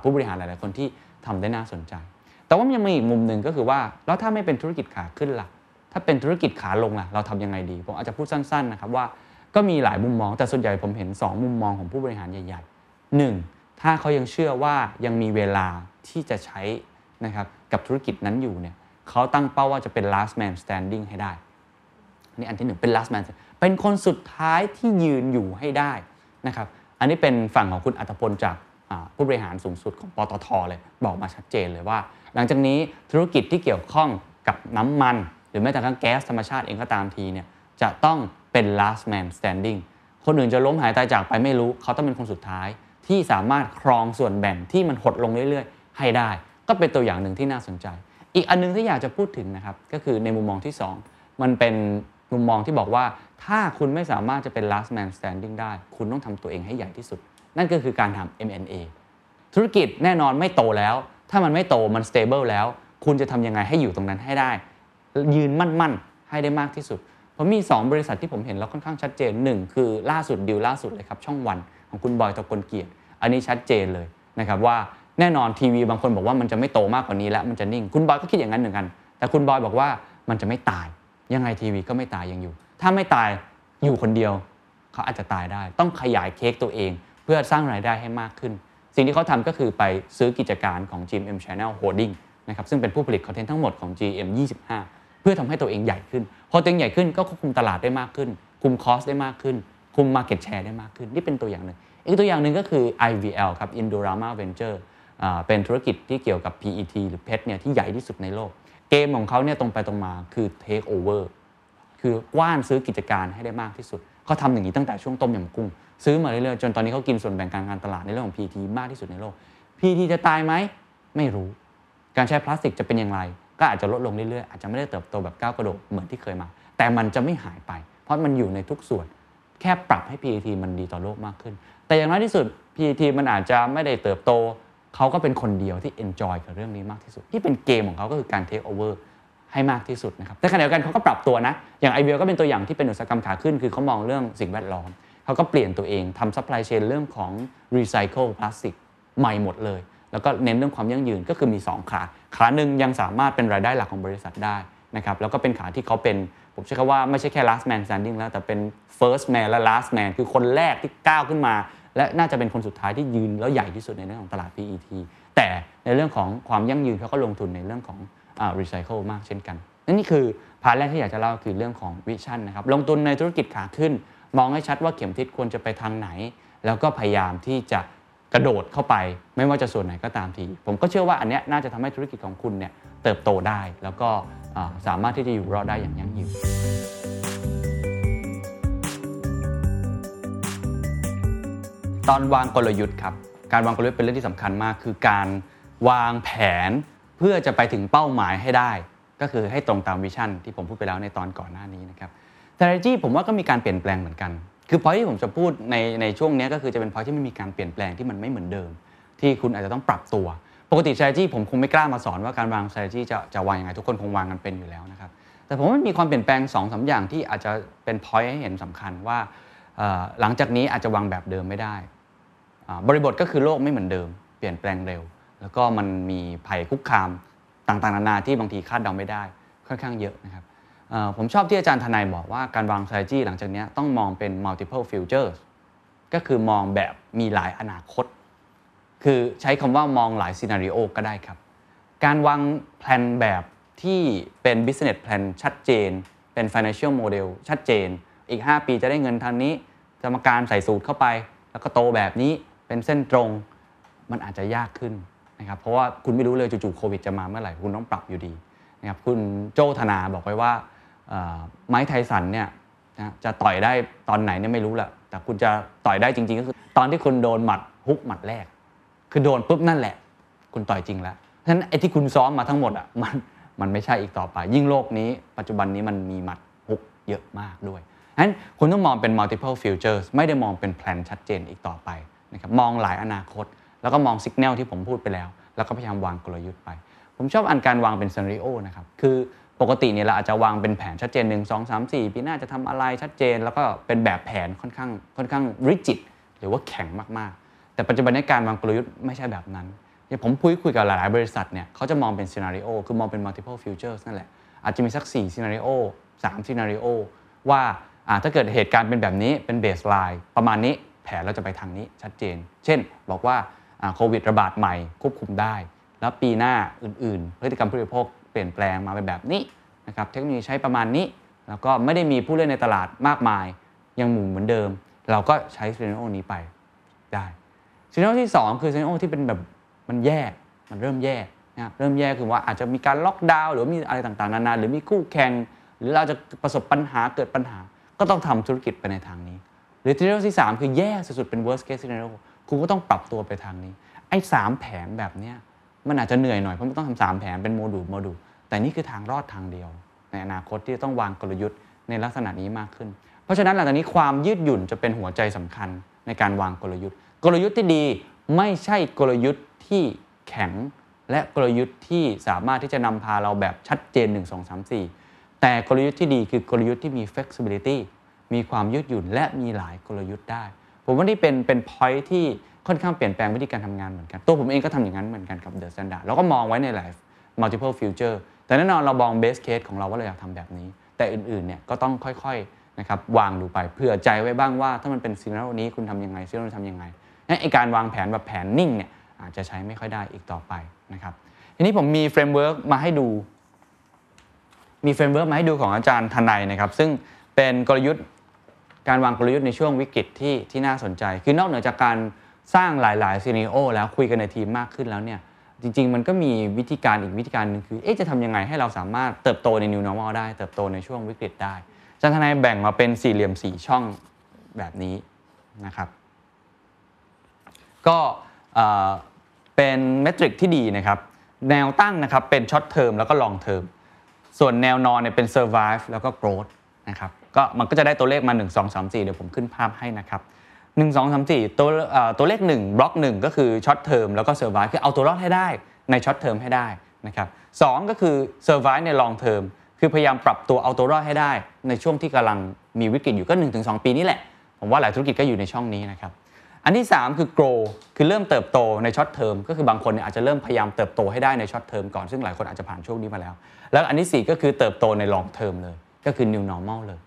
ผู้บริหารหลาย ๆ คนที่ทำได้น่าสนใจ แต่ว่ายังมีอีกมุมหนึ่งก็คือว่าแล้วถ้าไม่เป็นธุรกิจขาขึ้นล่ะ ถ้าเป็นธุรกิจขาลงล่ะ เราทำยังไงดี ผมอาจจะพูดสั้น ๆ นะครับว่าก็มีหลายมุมมอง แต่ส่วนใหญ่ผมเห็น 2 มุมมองของผู้บริหารใหญ่ ๆ 1. ถ้าเขายังเชื่อว่ายังมีเวลาที่จะใช้นะครับกับธุรกิจนั้นอยู่เนี่ยเขาตั้งเป้าว่าจะเป็น last man standing ให้ได้นี่อันที่1เป็น last man เป็นคนสุดท้ายที่ยืนอยู่ให้ได้นะครับอันนี้เป็นฝั่งของคุณอัตพลจากผู้บริหารสูงสุดของปตทเลยบอกมาชัดเจนเลยว่า หลังจากนี้ธุรกิจที่เกี่ยวข้องกับน้ำมัน หรือแม้แต่กระทั่งแก๊สธรรมชาติเองก็ตามทีเนี่ยจะต้องเป็น last man standing คนอื่นจะล้มหายตายจากไปไม่รู้ เขาต้องเป็นคนสุดท้าย ที่สามารถครองส่วนแบ่งที่มันหดลงเรื่อยๆ ให้ได้ ก็เป็นตัวอย่างหนึ่งที่น่าสนใจ อีกอันนึงที่อยากจะพูดถึงนะครับก็คือในมุมมองที่ 2 มันเป็นมุมมองที่บอกว่า ถ้าคุณไม่สามารถจะเป็น last man standing ได้ คุณต้องทำตัวเองให้ใหญ่ที่สุด นั่นก็คือการทำ M&A ธุรกิจแน่นอนไม่โตแล้ว ถ้ามันไม่โตมัน stable แล้ว คุณจะทำยังไงให้อยู่ตรงนั้นให้ได้ ยืนมั่นๆ ให้ได้มากที่สุดราะมี 2 บริษัทที่ผมเห็นแล้วค่อนข้างชัดเจน 1 คือล่าสุดดิวล่าสุดเลยครับช่องวัน ของคุณบอยตะกลเกียรติ อันนี้ชัดเจนเลยนะครับว่าแน่นอนทีวีบางคนบอกว่ามันจะไม่โตมากกว่านี้แล้วมันจะนิ่ง คุณบอยก็คิดอย่างนั้นเหมือนกัน แต่คุณบอยบอกว่ามันจะไม่ตาย ยังไงทีวีก็ไม่ตายยังอยู่ ถ้าไม่ตายอยู่คนเดียวเขาอาจจะตายได้ ต้องขยายเค้กตัวเอง เพื่อสร้างรายได้ให้มากขึ้น สิ่งที่เขาทำก็คือไปซื้อกิจการของ GM Channel Holding นะครับซึ่งเป็นผู้ผลิตคอนเทนต์ทั้งหมดของ GM 25 เพื่อทำให้ตัวเองใหญ่ขึ้น พอตัวเองใหญ่ขึ้นก็ควบคุมตลาดได้มากขึ้น คุมคอสได้มากขึ้น คุม Market Share ได้มากขึ้น นี่เป็นตัวอย่างหนึ่ง อีกตัวอย่างหนึ่งก็คือ IVL ครับ Indorama Venture เป็นธุรกิจที่เกี่ยวกับ PET หรือ PET เนี่ยที่ใหญ่ที่สุดในโลก เกมของเขาเนี่ยตรงไปตรงมาคือ Take Over คือกว้านซื้อกิจการให้ได้มากที่สุด เขาทำอย่างนี้ตั้งแต่ช่วงต้มยำกุ้ง ซื้อมาเรื่อยๆจนตอนนี้เขากินส่วนแบ่งการงานตลาดในเรื่องของ PET มากที่สุดในโลก PET จะตายไหมไม่รู้ การใช้พลาสติกจะเป็นอย่างไร ก็อาจจะลดลงเรื่อยๆอาจจะไม่ได้เติบโตแบบก้าวกระโดดเหมือนที่เคยมา แต่มันจะไม่หายไป เพราะมันอยู่ในทุกส่วน แค่ปรับให้ PET มันดีต่อโลกมากขึ้น แต่อย่างน้อยที่สุด PET มันอาจจะไม่ได้เติบโต เขาก็เป็นคนเดียวที่ enjoy กับเรื่องนี้มากที่สุด ที่เป็นเกมของเขาก็คือการ take over ให้มากที่สุดนะครับแต่ขณะเดียวกันเขาก็ปรับตัวนะ อย่างไอเวลก็เป็นตัวอย่างที่เป็นอุตสาหกรรมขาขึ้น คือเขามองเรื่องสิ่งแวดล้อม เขาก็เปลี่ยนตัวเองทำ supply chain เรื่องของ recycle พลาสติกใหม่หมดเลย แล้วก็เน้นเรื่องความยั่งยืนก็คือมี 2 ขา ขาหนึ่งยังสามารถเป็นรายได้หลักของบริษัทได้นะครับ แล้วก็เป็นขาที่เขาเป็น ผมใช้คำว่าไม่ใช่แค่ last man standing แล้ว แต่เป็น first man และ last man คือคนแรกที่ก้าวขึ้นมา และน่าจะเป็นคนสุดท้ายที่ยืนแล้วใหญ่ที่สุดในเรื่องของตลาด PET แต่ในเรื่องของความยั่งยืนเขาก็ลงทุนในเรื่องของรีไซเคิลมากเช่นกันนั่นนี่คือ part แรกที่อยากจะเล่าคือเรื่องของ vision นะครับลงทุนในธุรกิจขาขึ้น มองให้ชัดว่าเข็มทิศควรจะไปทางไหน แล้วก็พยายามที่จะกระโดดเข้าไป ไม่ว่าจะส่วนไหนก็ตามที ผมก็เชื่อว่าอันนี้น่าจะทำให้ธุรกิจของคุณเนี่ยเติบโตได้แล้วก็ สามารถที่จะอยู่รอดได้อย่างยั่งยืนตอนวางกลยุทธ์ครับการวางกลยุทธ์เป็นเรื่องที่สำคัญมาก คือการวางแผนเพื่อจะไปถึงเป้าหมายให้ได้ ก็คือให้ตรงตามวิชั่นที่ผมพูดไปแล้วในตอนก่อนหน้านี้นะครับ strategy ผมว่าก็มีการเปลี่ยนแปลงเหมือนกัน คือพอที่ผมจะพูดในในช่วงนี้ก็คือจะเป็นพอที่ไม่มีการเปลี่ยนแปลงที่มันไม่เหมือนเดิม ที่คุณอาจจะต้องปรับตัว ปกติ strategy ผมคงไม่กล้ามาสอนว่าการวาง strategy จะจะวางยังไงทุกคนคงวางกันเป็นอยู่แล้วนะครับแต่ผมว่ามีความเปลี่ยนแปลง2อสาอย่างที่อาจจะเป็น point ให้เห็นสำคัญว่าหลังจากนี้อาจจะวางแบบเดิมไม่ได้ บริบทก็คือโลกไม่เหมือนเดิม เปลี่ยนแปลงเร็ว แล้วก็มันมีภัยคุกคามต่างๆนานาที่บางทีคาดเดาไม่ได้ ค่อนข้างเยอะนะครับผมชอบที่อาจารย์ทนายบอกว่าการวาง strategy หลังจากนี้ต้องมองเป็น multiple futures ก็คือมองแบบมีหลายอนาคต คือใช้คำว่ามองหลายซีนารีโอก็ได้ครับ การวางแผนแบบที่เป็น business plan ชัดเจน เป็น financial model ชัดเจน อีก 5 ปีจะได้เงินทางนี้สมการใส่สูตรเข้าไป แล้วก็โตแบบนี้เป็นเส้นตรง มันอาจจะยากขึ้นนะครับ เพราะว่าคุณไม่รู้เลยจู่ๆโควิดจะมาเมื่อไหร่ คุณต้องปรับอยู่ดีนะครับ คุณโจธนาบอกไว้ว่าไม้ไทสันเนี่ยนะจะต่อยได้ตอนไหนเนี่ยไม่รู้แหละแต่คุณจะต่อยได้จริง ๆ ก็คือ ตอนที่คุณโดนหมัดฮุกหมัดแรก คือโดนปุ๊บนั่นแหละ คุณต่อยจริงแล้วฉะนั้นไอ้ที่คุณซ้อมมาทั้งหมดอะมันมันไม่ใช่อีกต่อไป ยิ่งโลกนี้ ปัจจุบันนี้มันมีหมัดฮุกเยอะมากด้วยฉะนั้นคุณต้องมองเป็น multiple futures ไม่ได้มองเป็นแผนชัดเจนอีกต่อไปนะครับมองหลายอนาคต แล้วก็มองสัญญาณที่ผมพูดไปแล้ว แล้วก็พยายามวางกลยุทธ์ไป ผมชอบอันการวางเป็น scenario นะครับคือปกติเนี่ยเราอาจจะวางเป็นแผนชัดเจน1 2 3 4 ปีหน้าจะทำอะไรชัดเจน แล้วก็เป็นแบบแผนค่อนข้างค่อนข้าง rigid หรือว่าแข็งมากๆ แต่ปัจจุบันนี้การวางกลยุทธ์ไม่ใช่แบบนั้นอย่างผมคุยคุยกับหลาย ๆ บริษัทเนี่ยเขาจะมองเป็น scenario คือมองเป็น multiple futures นั่นแหละ อาจจะมีสัก4 scenario 3 scenario ว่าอ่าถ้าเกิดเหตุการณ์เป็นแบบนี้เป็น baseline ประมาณนี้แผนเราจะไปทางนี้ชัดเจน เช่น บอกว่าโควิดระบาดใหม่ควบคุมได้ แล้วปีหน้าอื่น ๆ พฤติกรรมผู้บริโภคเปลี่ยนแปลงมาเป็นแบบนี้นะครับเทคโนโลยีใช้ประมาณนี้ แล้วก็ไม่ได้มีผู้เล่นในตลาดมากมาย ยังหมุนเหมือนเดิม เราก็ใช้ scenario นี้ไปได้ scenario ที่ 2 คือ scenario ที่เป็นแบบมันแย่ มันเริ่มแย่นะครับเริ่มแย่คือว่าอาจจะมีการล็อกดาวน์หรือมีอะไรต่างๆนานาหรือมีคู่แข่งหรือเราจะประสบปัญหาเกิดปัญหา ก็ต้องทำธุรกิจไปในทางนี้ หรือ scenario ที่ 3 คือแย่สุดๆเป็น worst case scenario คุณก็ต้องปรับตัวไปทางนี้ ไอ้สามแผนแบบเนี้ยมันอาจจะเหนื่อยหน่อยเพราะมันต้องทำสามแผนเป็น module module แต่นี่คือทางรอดทางเดียว ในอนาคตที่จะต้องวางกลยุทธ์ในลักษณะนี้มากขึ้น เพราะฉะนั้นหลังจากนี้ความยืดหยุ่นจะเป็นหัวใจสำคัญในการวางกลยุทธ์ กลยุทธ์ที่ดีไม่ใช่กลยุทธ์ที่แข็ง และกลยุทธ์ที่สามารถที่จะนำพาเราแบบชัดเจน 1 2 3 4 แต่กลยุทธ์ที่ดีคือกลยุทธ์ที่มี flexibility มีความยืดหยุ่นและมีหลายกลยุทธ์ได้ ผมว่านี่เป็นเป็น point ที่ค่อนข้างเปลี่ยนแปลงวิธีการทำงานเหมือนกัน ตัวผมเองก็ทำอย่างนั้นเหมือนกันกับ The Standard แล้วก็มองไว้ในหลาย multiple future แต่แน่นอนเรามอง base case ของเราว่าเราอยากทำแบบนี้ แต่อื่นๆเนี่ยก็ต้องค่อยๆนะครับวางดูไปเผื่อใจไว้บ้างว่าถ้ามันเป็น scenario นี้คุณทำยังไง scenario ทำยังไง ไอ้การวางแผนแบบแผนนิ่งเนี่ยอาจจะใช้ไม่ค่อยได้อีกต่อไปนะครับทีนี้ผมมี framework มาให้ดู มี framework มาให้ดูของอาจารย์ธนัยนะครับ ซึ่งเป็นกลยุทธ์การวางกลยุทธ์ในช่วงวิกฤตที่ที่น่าสนใจ คือนอกเหนือจากการสร้างหลายๆ scenario แล้วคุยกันในทีมมากขึ้นแล้วเนี่ยจริง ๆ มันก็มีวิธีการอีกวิธีการหนึ่งคือเอ๊ะจะทำยังไงให้เราสามารถเติบโตใน New Normal ได้ เติบโตในช่วงวิกฤตได้อาจารย์ธนัยแบ่งมาเป็นสี่เหลี่ยมสี่ช่องแบบนี้นะครับ ก็เป็น matrix ที่ดีนะครับ แนวตั้งนะครับเป็น short term แล้วก็ long term ส่วนแนวนอนเนี่ยเป็น survive แล้วก็ growth นะครับก็มันก็จะได้ตัวเลขมา 1 2 3 4 เดี๋ยวผมขึ้นภาพให้นะครับ1 2 3 4 ตัวเอ่ตัวเลข 1 บล็อก 1 ก็คือ short term แล้วก็ survive คือเอาตัวรอดให้ได้ใน short term ให้ได้นะครับสองก็คือ survive ใน long term คือพยายามปรับตัวเอาตัวรอดให้ได้ ในช่วงที่กำลังมีวิกฤตอยู่ก็ 1-2 ปีนี่แหละ ผมว่าหลายธุรกิจก็อยู่ในช่องนี้นะครับ อันที่ 3 คือ grow คือเริ่มเติบโตใน short term ก็คือบางคนเนี่ยอาจจะเริ่มพยายามเติบโตให้ได้ใน short term ก่อนซึ่งหลายคนอาจจะผ่านช่วงนี้มาแล้ว แล้วอันที่ 4 ก็คือเติบโตใน long term เลย ก็คือ new normal เลย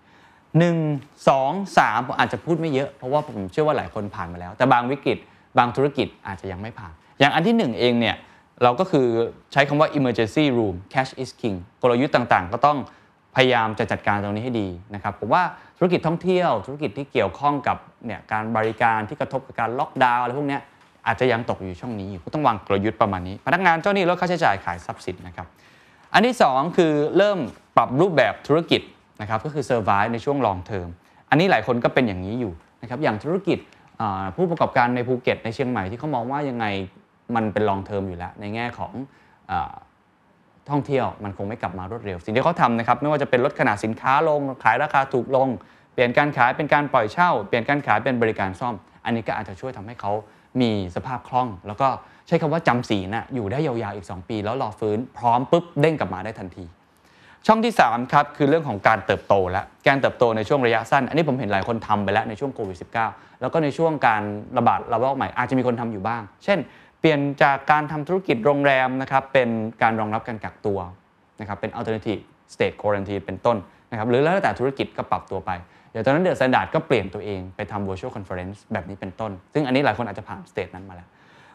1 2 3ผมอาจจะพูดไม่เยอะ เพราะว่าผมเชื่อว่าหลายคนผ่านมาแล้ว แต่บางวิกฤต บางธุรกิจอาจจะยังไม่ผ่าน อย่างอันที่หนึ่งเองเนี่ยเราก็คือใช้คำว่า emergency room cash is king กลยุทธ์ต่างๆ ก็ต้องพยายามจะจัดการตรงนี้ให้ดีนะครับผมว่าธุรกิจท่องเที่ยวธุรกิจที่เกี่ยวข้องกับ เนี่ยการบริการที่กระทบกับการล็อกดาวน์อะไรพวกนี้อาจจะยังตกอยู่ช่องนี้อยู่ก็ต้องวางกลยุทธ์ประมาณนี้ พนักงานเจ้าหนี้ลดค่าใช้จ่ายขายทรัพย์สินนะครับอันที่ 2 คือเริ่มปรับรูปแบบธุรกิจนะครับก็คือ survive ในช่วง long term อันนี้หลายคนก็เป็นอย่างนี้อยู่นะครับอย่างธุรกิจผู้ประกอบการในภูเก็ตในเชียงใหม่ที่เขามองว่ายังไงมันเป็น long term อยู่แล้ว ในแง่ของอท่องเที่ยวมันคงไม่กลับมารวดเร็ว สิ่งที่เขาทำนะครับไม่ว่าจะเป็นลดขนาดสินค้าลงขายราคาถูกลง เปลี่ยนการขายเป็นการปล่อยเช่า เปลี่ยนการขายเป็นบริการซ่อม อันนี้ก็อาจจะช่วยทำให้เขามีสภาพคล่อง แล้วก็ใช้คำว่าจำศีลนะอยู่ได้ยาวๆอีก 2 ปี แล้วรอฟื้นพร้อมปุ๊บเด้งกลับมาได้ทันที ช่องที่ 3 ครับ คือเรื่องของการเติบโตและการเติบโตในช่วงระยะสั้น อันนี้ผมเห็นหลายคนทำไปแล้วในช่วงโควิด -19 แล้วก็ในช่วงการระบาดระลอกใหม่อาจจะมีคนทำอยู่บ้าง เช่น เปลี่ยนจากการทำธุรกิจโรงแรมนะครับเป็นการรองรับการกักตัวนะครับเป็น alternative state quarantine เป็นต้นนะครับหรือแล้วแต่ธุรกิจก็ปรับตัวไป เดี๋ยวตอนนั้นเดอะสแตนดาร์ดก็เปลี่ยนตัวเองไปทำ virtual conference แบบนี้เป็นต้น ซึ่งอันนี้หลายคนอาจจะผ่าน stage นั้นมาแล้ว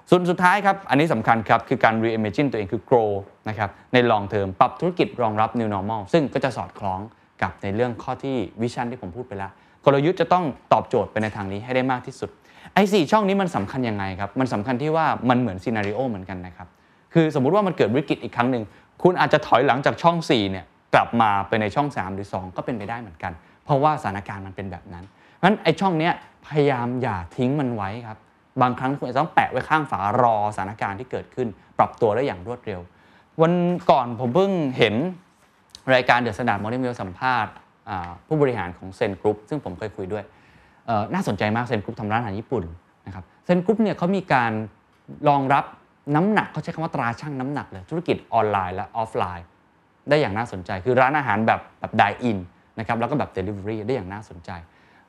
ส่วนสุดท้ายครับ อันนี้สำคัญครับ คือการ reimagine ตัวเองคือ grow นะครับใน long term ปรับธุรกิจรองรับ new normal ซึ่งก็จะสอดคล้องกับในเรื่องข้อที่วิชั่นที่ผมพูดไปแล้ว กลยุทธ์จะต้องตอบโจทย์ไปในทางนี้ให้ได้มากที่สุดไอ้สี่ช่องนี้มันสำคัญยังไงครับ มันสำคัญที่ว่ามันเหมือนซีนารีโอเหมือนกันนะครับ คือสมมุติว่ามันเกิดวิกฤตอีกครั้งหนึ่ง คุณอาจจะถอยหลังจากช่อง 4 เนี่ยกลับมาไปในช่อง 3 หรือ 2 ก็เป็นไปได้เหมือนกัน เพราะว่าสถานการณ์มันเป็นแบบนั้นงั้นไอ้ช่องเนี้ยพยายามอย่าทิ้งมันไว้ครับ บางครั้งคุณจะต้องแปะไว้ข้างฝารอสถานการณ์ที่เกิดขึ้น ปรับตัวได้อย่างรวดเร็ว วันก่อนผมเพิ่งเห็นรายการ The Standard Morning Wealth สัมภาษณ์ผู้บริหารของเซนกรุ๊ปซึ่งผมเคยคุยด้วยน่าสนใจมากเซนกรุ๊ปทำร้านอาหารญี่ปุ่นนะครับเซนกรุ๊ปเนี่ยเขามีการรองรับน้ำหนักเขาใช้คำว่าตราชั่งน้ำหนักเลยธุรกิจออนไลน์และออฟไลน์ ได้อย่างน่าสนใจคือร้านอาหารแบบแบบ dine-in นะครับแล้วก็แบบเดลิเวอรี่ได้อย่างน่าสนใจ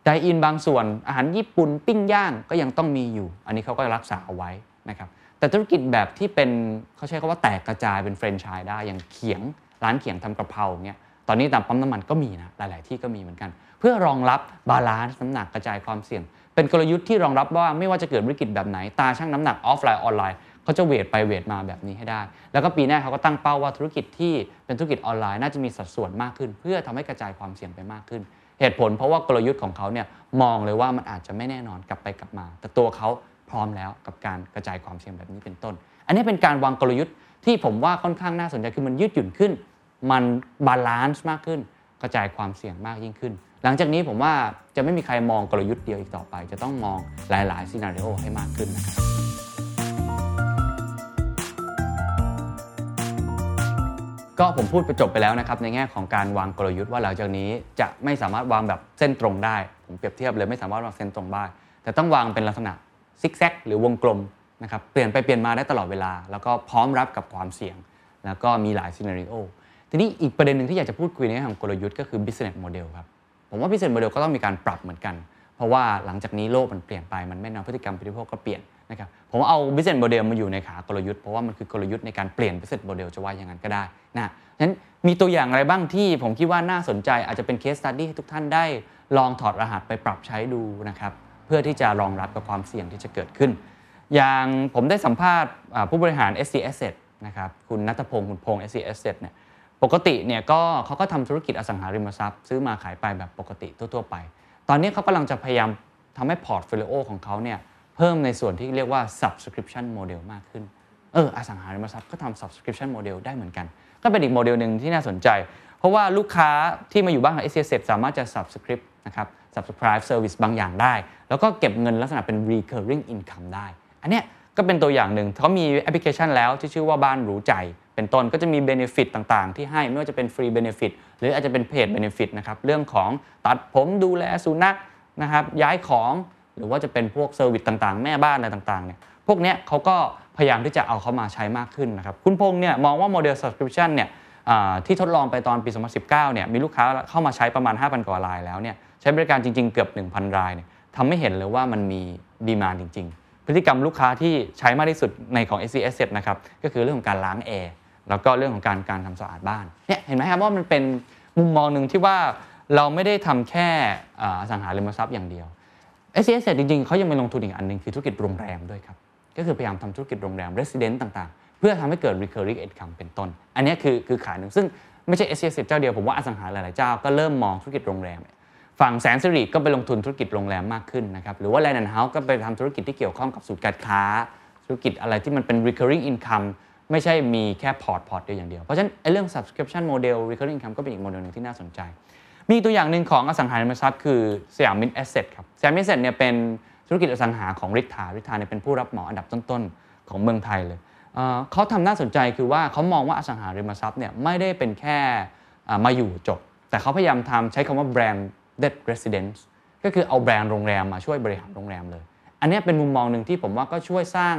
dine-in บางส่วนอาหารญี่ปุ่นปิ้งย่างก็ยังต้องมีอยู่ อันนี้เขาก็รักษาเอาไว้นะครับแต่ธุรกิจแบบที่เป็นเขาใช้คำว่าแตกกระจายเป็นแฟรนไชส์ได้อย่างเขียง ร้านเขียงทำกระเพราเนี่ยตอนนี้ตามปั๊มน้ำมันก็มีนะหลาย ๆ ที่ก็มีเหมือนกัน เพื่อรองรับ balance น้ำหนักกระจายความเสี่ยง เป็นกลยุทธ์ที่รองรับว่าไม่ว่าจะเกิดวิกฤตแบบไหนตาชั่งน้ำหนักออฟไลน์ออนไลน์ เขาจะ weight ไป weight มาแบบนี้ให้ได้ แล้วก็ปีหน้าเขาก็ตั้งเป้าว่าธุรกิจที่เป็นธุรกิจออนไลน์น่าจะมีสัดส่วนมากขึ้น เพื่อทำให้กระจายความเสี่ยงไปมากขึ้น เหตุผลเพราะว่ากลยุทธ์ของเขาเนี่ยมองเลยว่ามันอาจจะไม่แน่นอนกลับไปกลับมา แต่ตัวเขาพร้อมแล้วกับการกระจายความเสี่ยงแบบนี้เป็นต้น อันนี้เป็นการวางกลยุทธ์ที่ผมว่าค่อนข้างน่าสนใจคือมันยืดหยุ่นขึ้น มัน balance มากขึ้น กระจายความเสี่ยงมากยิ่งขึ้น หลังจากนี้ผมว่าจะไม่มีใครมองกลยุทธ์เดียวอีกต่อไป จะต้องมองหลายๆ scenario ให้มากขึ้นนะครับ ก็ผมพูดไปจบไปแล้วนะครับในแง่ของการวางกลยุทธ์ว่าหลังจากนี้จะไม่สามารถวางแบบเส้นตรงได้ ผมเปรียบเทียบเลยไม่สามารถวางเส้นตรงได้แต่ต้องวางเป็นลักษณะซิกแซกหรือวงกลมนะครับเปลี่ยนไปเปลี่ยนมาได้ตลอดเวลา แล้วก็พร้อมรับกับความเสี่ยง แล้วก็มีหลายซีนารีโอทีนี้อีกประเด็นหนึ่งที่อยากจะพูดคุยในแง่ของกลยุทธ์ก็คือ business model ครับผมว่า business model ก็ต้องมีการปรับเหมือนกัน เพราะว่าหลังจากนี้โลกมันเปลี่ยนไปมันแม่นอนพฤติกรรมผู้บริโภคก็เปลี่ยน นะครับผมเอา business model มาอยู่ในขากลยุทธ์เพราะว่ามันคือกลยุทธ์ในการเปลี่ยน business model จะว่าอย่างนั้นก็ได้นะฉะนั้นมีตัวอย่างอะไรบ้างที่ผมคิดว่าน่าสนใจอาจจะเป็น case study ให้ทุกท่านได้ลองถอดรหัสไปปรับใช้ดูนะครับเพื่อที่จะรองรับกับความเสี่ยงที่จะเกิดขึ้น อย่างผมได้สัมภาษณ์ผู้บริหาร SC Asset นะครับคุณณัฐพงศ์คุณพงศ์ SC Asset เนี่ยปกติเนี่ยก็เขาก็ทำธุรกิจอสังหาริมทรัพย์ ซื้อมาขายไปแบบปกติทั่ว ๆ ไป ตอนนี้เขากำลังจะพยายามทำให้ portfolio ของเขาเนี่ย เพิ่มในส่วนที่เรียกว่า subscription model มากขึ้น เออ อสังหาริมทรัพย์ก็ทำ subscription model ได้เหมือนกัน ก็เป็นอีกโมเดลหนึ่งที่น่าสนใจ เพราะว่าลูกค้าที่มาอยู่บ้านของ s อ s สามารถจะ subscribe นะครับ subscribe service บางอย่างได้ แล้วก็เก็บเงินลักษณะเป็น recurring income ได้ อันเนี้ยก็เป็นตัวอย่างหนึ่งเขามีแอปพลิเคชันแล้วที่ชื่อว่าบ้านรู้ใจ เป็นต้นก็จะมี benefit ต่างๆ ที่ให้ไม่ว่าจะเป็น free benefit หรืออาจจะเป็น paid benefit นะครับเรื่องของตัดผมดูแลสุนัขนะครับย้ายของ หรือว่าจะเป็นพวก service ต่างๆ แม่บ้านอะไรต่างๆเนี่ยพวกเนี้ยเขาก็พยายามที่จะเอาเข้ามาใช้มากขึ้นนะครับคุณพงศ์เนี่ยมองว่าโมเดล subscription เนี่ยที่ทดลองไปตอนปี 2019 เนี่ยมีลูกค้าเข้ามาใช้ประมาณ 5,000 กว่ารายแล้วเนี่ยใช้บริการจริงๆ เกือบ 1,000 รายเนี่ยทำให้เห็นเลยว่ามันมี demand จริง ๆ พฤติกรรมลูกค้าที่ใช้มากที่สุดในของ SC Asset นะครับก็คือเรื่องของการล้างแอร์แล้วก็เรื่องของการการทำความสะอาดบ้านเนี่ยเห็นไหมครับว่ามันเป็นมุมมองหนึ่งที่ว่าเราไม่ได้ทำแค่อสังหาริมทรัพย์อย่างเดียว s c s จริงๆเขายังไปลงทุนอีกอันหนึ่งคือธุรกิจโรงแรมด้วยครับ ก็คือพยายามทำธุรกิจโรงแรม residence ต่างๆ เพื่อทำให้เกิด recurring income เป็นต้น อันนี้คือคือขาหนึ่งซึ่งไม่ใช่ SC Asset เจ้าเดียว ผมว่าอสังหาหลายๆเจ้าก็เริ่มมองธุรกิจโรงแรม ฝั่งแสนสิริก็ไปลงทุนธุรกิจโรงแรมมากขึ้นนะครับหรือว่า Land and House ก็ไปทำธุรกิจที่เกี่ยวข้องกับศูนย์การค้า ธุรกิจอะไรที่มันเป็น recurring income ไม่ใช่มีแค่พอร์ตพอร์ตเดียวอย่างเดียวเพราะฉะนั้นไอ้เรื่อง subscription model recurring income ก็เป็นอีกโมเดลหนึ่งที่น่าสนใจ มีตัวอย่างหนึ่งของอสังหาริมทรัพย์คือสยามมินแอสเซทครับสยามมินแอสเซทเนี่ยเป็นธุรกิจอสังหาของริทาริทาเนี่ยเป็นผู้รับเหมาอันดับต้นๆ ของเมืองไทยเลยเขาทำน่าสนใจคือว่าเขามองว่าอสังหาริมทรัพย์เนี่ยไม่ได้เป็นแค่มาอยู่จบ แต่เขาพยายามทำใช้คำว่า branded residence ก็คือเอาแบรนด์โรงแรมมาช่วยบริหารโรงแรมเลย อันนี้เป็นมุมมองหนึ่งที่ผมว่าก็ช่วยสร้าง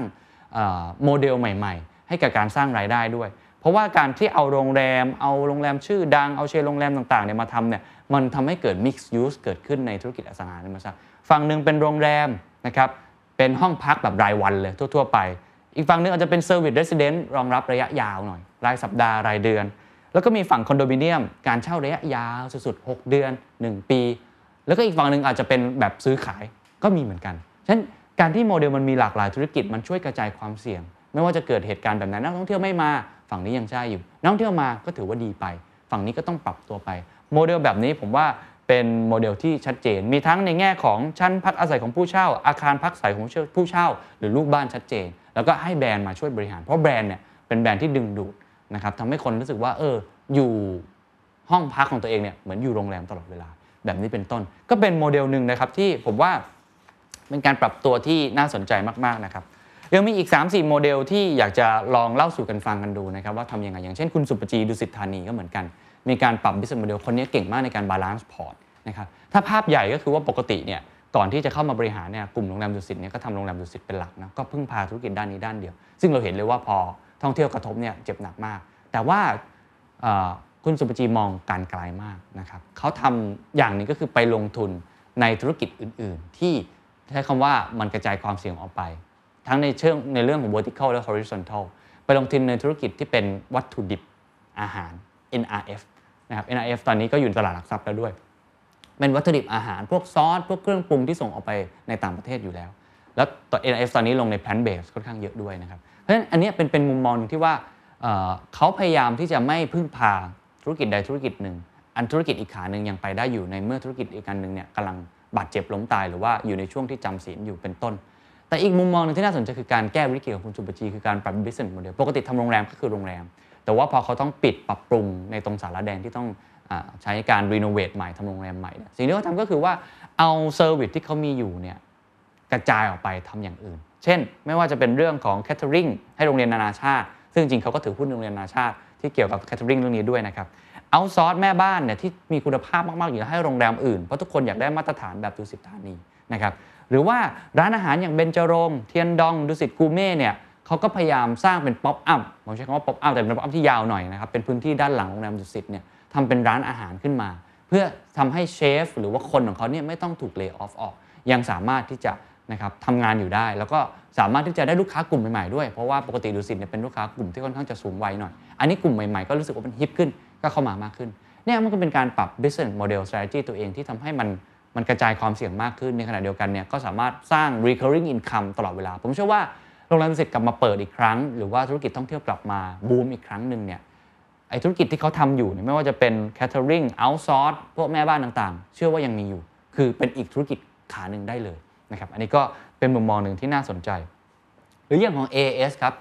โมเดลใหม่ ๆ ให้กับการสร้างรายได้ด้วย เพราะว่าการที่เอาโรงแรม เอาโรงแรมชื่อดัง เอาเชนโรงแรมต่างๆเนี่ยมาทำเนี่ยมันทำให้เกิด mixed use เกิดขึ้นในธุรกิจอสังหาริมทรัพย์ฝั่งหนึ่งเป็นโรงแรมนะครับเป็นห้องพักแบบรายวันเลยทั่ว ๆ ไป อีกฝั่งหนึงอาจจะเป็น service resident รองรับระยะยาวหน่อย รายสัปดาห์รายเดือน แล้วก็มีฝั่งคอนโดมิเนียม การเช่าระยะยาวสุดๆ6เดือน 1 ปี แล้วก็อีกฝั่งหนึ่งอาจจะเป็นแบบซื้อขายก็มีเหมือนกันฉะนั้นการที่โมเดลมันมีหลากหลายธุรกิจมันช่วยกระจายความเสี่ยง ไม่ว่าจะเกิดเหตุการณ์แบบไหนนักท่องเที่ยวไม่มา ฝั่งนี้ยังใช่อยู่นักท่องเที่ยวมาก็ถือว่าดีไป ฝั่งนี้ก็ต้องปรับตัวไป โมเดลแบบนี้ผมว่าเป็นโมเดลที่ชัดเจน มีทั้งในแง่ของชั้นพักอาศัยของผู้เช่า อาคารพักอาศัยของผู้เช่า หรือลูกบ้านชัดเจน แล้วก็ให้แบรนด์มาช่วยบริหาร เพราะแบรนด์เนี่ยเป็นแบรนด์ที่ดึงดูดนะครับทำให้คนรู้สึกว่าเอออยู่ห้องพักของตัวเองเนี่ยเหมือนอยู่โรงแรมตลอดเวลา แบบนี้เป็นต้น ก็เป็นโมเดลหนึ่งนะครับที่ผมว่าเป็นการปรับตัวที่น่าสนใจมากๆนะครับ ยังมีอีก 3-4 โมเดลที่อยากจะลองเล่าสู่กันฟังกันดูนะครับว่าทำยังไงอย่างเช่นคุณสุปจีดุสิตธานีก็เหมือนกัน มีการปรับ business model คนนี้เก่งมากในการ balance port นะครับถ้าภาพใหญ่ก็คือว่าปกติเนี่ยก่อนที่จะเข้ามาบริหารเนี่ยกลุ่มโรงแรมดุสิตเนี่ยก็ทำโรงแรมดุสิตเป็นหลักนะก็พึ่งพาธุรกิจด้านนี้ด้านเดียว ซึ่งเราเห็นเลยว่าพอท่องเที่ยวกระทบเนี่ยเจ็บหนักมาก แต่ว่าคุณสุปจีมองการไกลมากนะครับเขาทำอย่างหนึงก็คือไปลงทุนในธุรกิจอื่น ๆ ที่ใช้คำว่ามันกระจายความเสี่ยงออกไป ทั้งในเชิงในเรื่องของ vertical และ horizontal ไปลงทุนในธุรกิจที่เป็นวัตถุดิบอาหาร NRF นะครับ NRF ตอนนี้ก็อยู่ในตลาดหลักทรัพย์แล้วด้วย เป็นวัตถุดิบอาหารพวกซอส พวกเครื่องปรุงที่ส่งออกไปในต่างประเทศอยู่แล้ว แล้วตัว NIF ตอนนี้ลงใน plant base ค่อนข้างเยอะด้วยนะครับ เพราะฉะนั้นอันนี้เป็นเป็นมุมมองนึงที่ว่าเเขาพยายามที่จะไม่พึ่งพาธุรกิจใดธุรกิจหนึ่ง อันธุรกิจอีกขาหนึ่งยังไปได้อยู่ในเมื่อธุรกิจอีกอันหนึ่งเนี่ยกำลังบาดเจ็บล้มตายหรือว่าอยู่ในช่วงที่จำศีลอยู่เป็นต้น แต่อีกมุมมองหนึงที่น่าสนใจคือการแก้วิกฤตของคุณศุภจีคือการปรับ business model ปกติทำโรงแรมก็คือโรงแรม แต่ว่าพอเขาต้องปิดปรับปรุงในตรงสาลาแดงที่ต้องใช้การ renovate ใหม่ทำโรงแรมใหม่ สิ่งที่เขาทำก็คือว่าเอา service ที่เขามีอยู่เนี่ยกระจายออกไปทำอย่างอื่น เช่น ไม่ว่าจะเป็นเรื่องของ catering ให้โรงเรียนนานาชาติ ซึ่งจริงเขาก็ถือหุ้นโรงเรียนนานาชาติที่เกี่ยวกับ catering เรื่องนี้ด้วยนะครับเอา source แม่บ้านเนี่ยที่มีคุณภาพมาก ๆ อยู่ให้โรงแรมอื่น เพราะทุกคนอยากได้มาตรฐานแบบดุสิตธานีนะครับ หรือว่าร้านอาหารอย่างเบญจรงเทียนดองดุสิตกูร์เมต์เนี่ยเขาก็พยายามสร้างเป็น pop-up ผมใช้คำว่า pop-up แต่เป็น pop-up ที่ยาวหน่อยนะครับเป็นพื้นที่ด้านหลังโรงแรมดุสิตเนี่ยทำเป็นร้านอาหารขึ้นมา เพื่อทำให้เชฟหรือว่าคนของเขาเนี่ยไม่ต้องถูก lay off ออกยังสามารถที่จะนะครับทำงานอยู่ได้ แล้วก็สามารถที่จะได้ลูกค้ากลุ่มใหม่ๆด้วย เพราะว่าปกติดูสิตเนี่ยเป็นลูกค้ากลุ่มที่ค่อนข้างจะสูงวัยหน่อย อันนี้กลุ่มใหม่ๆ ก็รู้สึกว่ามันฮิปขึ้นก็เข้ามามากขึ้นเนี่ยมันก็เป็นการปรับ business model strategy ตัวเองที่ทำให้มัน มันกระจายความเสี่ยงมากขึ้นในขณะเดียวกันเนี่ยก็สามารถสร้าง recurring income ตลอดเวลา ผมเชื่อว่าโรงแรมดุสิตกลับมาเปิดอีกครั้ง หรือว่าธุรกิจท่องเที่ยวกลับมาบูมอีกครั้งหนึ่งเนี่ยไอธุรกิจที่เขาทำอยู่เนี่ยไม่ว่าจะเป็น catering outsource พวกแม่บ้านต่างๆ เชื่อว่ายังมีอยู่ คือเป็นอีกธุรกิจขาหนึ่งได้เลยนะครับอันนี้ก็เป็นมุมมองหนึ่งที่น่าสนใจ หรืออย่างของ AS ครับ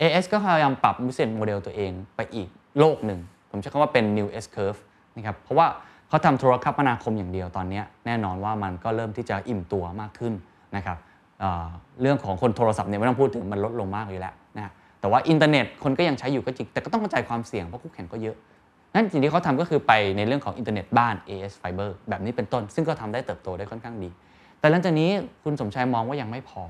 AS ก็พยายามปรับ business model ตัวเองไปอีกโลกหนึ่ง ผมใช้คำว่าเป็น new S curve นะครับเพราะว่า เขาทำโทรคมนาคมอย่างเดียวตอนนี้แน่นอนว่ามันก็เริ่มที่จะอิ่มตัวมากขึ้นนะครับเเรื่องของคนโทรศัพท์เนี่ยไม่ต้องพูดถึงมันลดลงมากอยู่แล้วนะแต่ว่าอินเทอร์เน็ตคนก็ยังใช้อยู่ก็จริงแต่ก็ต้องกระจายความเสี่ยงเพราะคู่แข่งก็เยอะนั่นสิ่งที่เขาทำก็คือไปในเรื่องของอินเทอร์เน็ตบ้าน AIS Fibre แบบนี้เป็นต้น ซึ่งก็ทำได้เติบโตได้ค่อนข้างดี แต่หลังจากนี้คุณสมชายมองว่ายังไม่พอ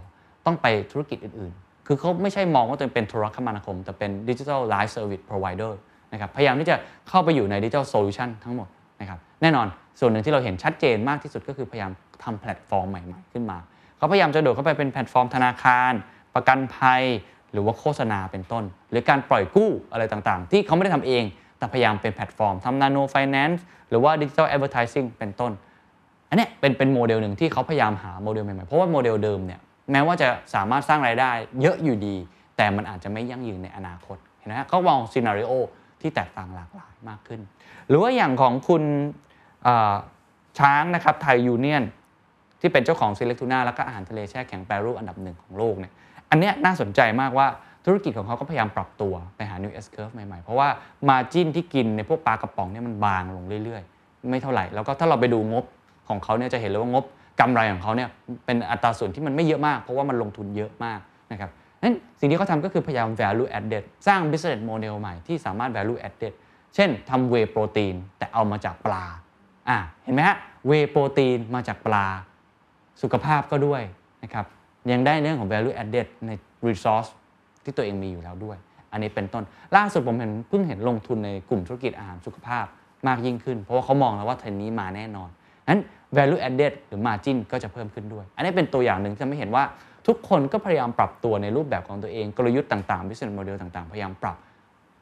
ต้องไปธุรกิจอื่นๆ คือเขาไม่ใช่มองว่าตัวเองเป็นโทรคมนาคม แต่เป็น digital life service provider นะครับพยายามที่จะเข้าไปอยู่ใน digital solution ทั้งหมดนะครับ แน่นอนส่วนหนึ่งที่เราเห็นชัดเจนมากที่สุดก็คือพยายามทำแพลตฟอร์มใหม่ๆขึ้นมา เขาพยายามจะโดดเข้าไปเป็นแพลตฟอร์มธนาคาร ประกันภัย หรือว่าโฆษณาเป็นต้น หรือการปล่อยกู้อะไรต่างๆ ที่เขาไม่ได้ทำเอง แต่พยายามเป็นแพลตฟอร์มทำนาโนไฟแนนซ์หรือว่า digital advertising เป็นต้น อันนี้เป็นเป็นโมเดลหนึ่งที่เขาพยายามหาโมเดลใหม่ๆ เพราะว่าโมเดลเดิมเนี่ยแม้ว่าจะสามารถสร้างรายได้ เยอะอยู่ดี แต่มันอาจจะไม่ยั่งยืนในอนาคตเห็นไหมเขามอง scenario ที่แตกต่างหลากหลายมากขึ้น หรือว่าอย่างของคุณ ช้างนะครับไทยยูเนียนที่เป็นเจ้าของซีเล็กทูน่าแล้วก็อาหารทะเลแช่แข็งแปรรูปอันดับหนึ่งของโลกเนี่ยอันนี้น่าสนใจมากว่าธุรกิจของเขาก็พยายามปรับตัวไปหา new S curve ใหม่ๆ เพราะว่ามาจิ้นที่กินในพวกปลากระป๋องเนี่ยมันบางลงเรื่อยๆ ไม่เท่าไหร่ แล้วก็ถ้าเราไปดูงบของเขาเนี่ยจะเห็นเลยว่างบกำไรของเขาเนี่ยเป็นอัตราส่วนที่มันไม่เยอะมาก เพราะว่ามันลงทุนเยอะมากนะครับนั้นสิ่งที่เขาทำก็คือพยายาม value added สร้าง business model ใหม่ที่สามารถ value added เช่นทำ whey protein แต่เอามาจากปลา อ่าเห็นไหมฮะ whey protein มาจากปลา สุขภาพก็ด้วยนะครับยังได้เรื่องของ value added ใน resource ที่ตัวเองมีอยู่แล้วด้วย อันนี้เป็นต้นล่าสุดผมเห็นเพิ่งเห็นลงทุนในกลุ่มธุรกิจอาหารสุขภาพมากยิ่งขึ้น เพราะว่าเขามองแล้วว่าเทรนนี้มาแน่นอนนั้น value added หรือ margin ก็จะเพิ่มขึ้นด้วย อันนี้เป็นตัวอย่างหนึ่งที่ทำให้เห็นว่าทุกคนก็พยายามปรับตัวในรูปแบบของตัวเองกลยุทธ์ต่างๆ business model ต่างๆ พยายามปรับ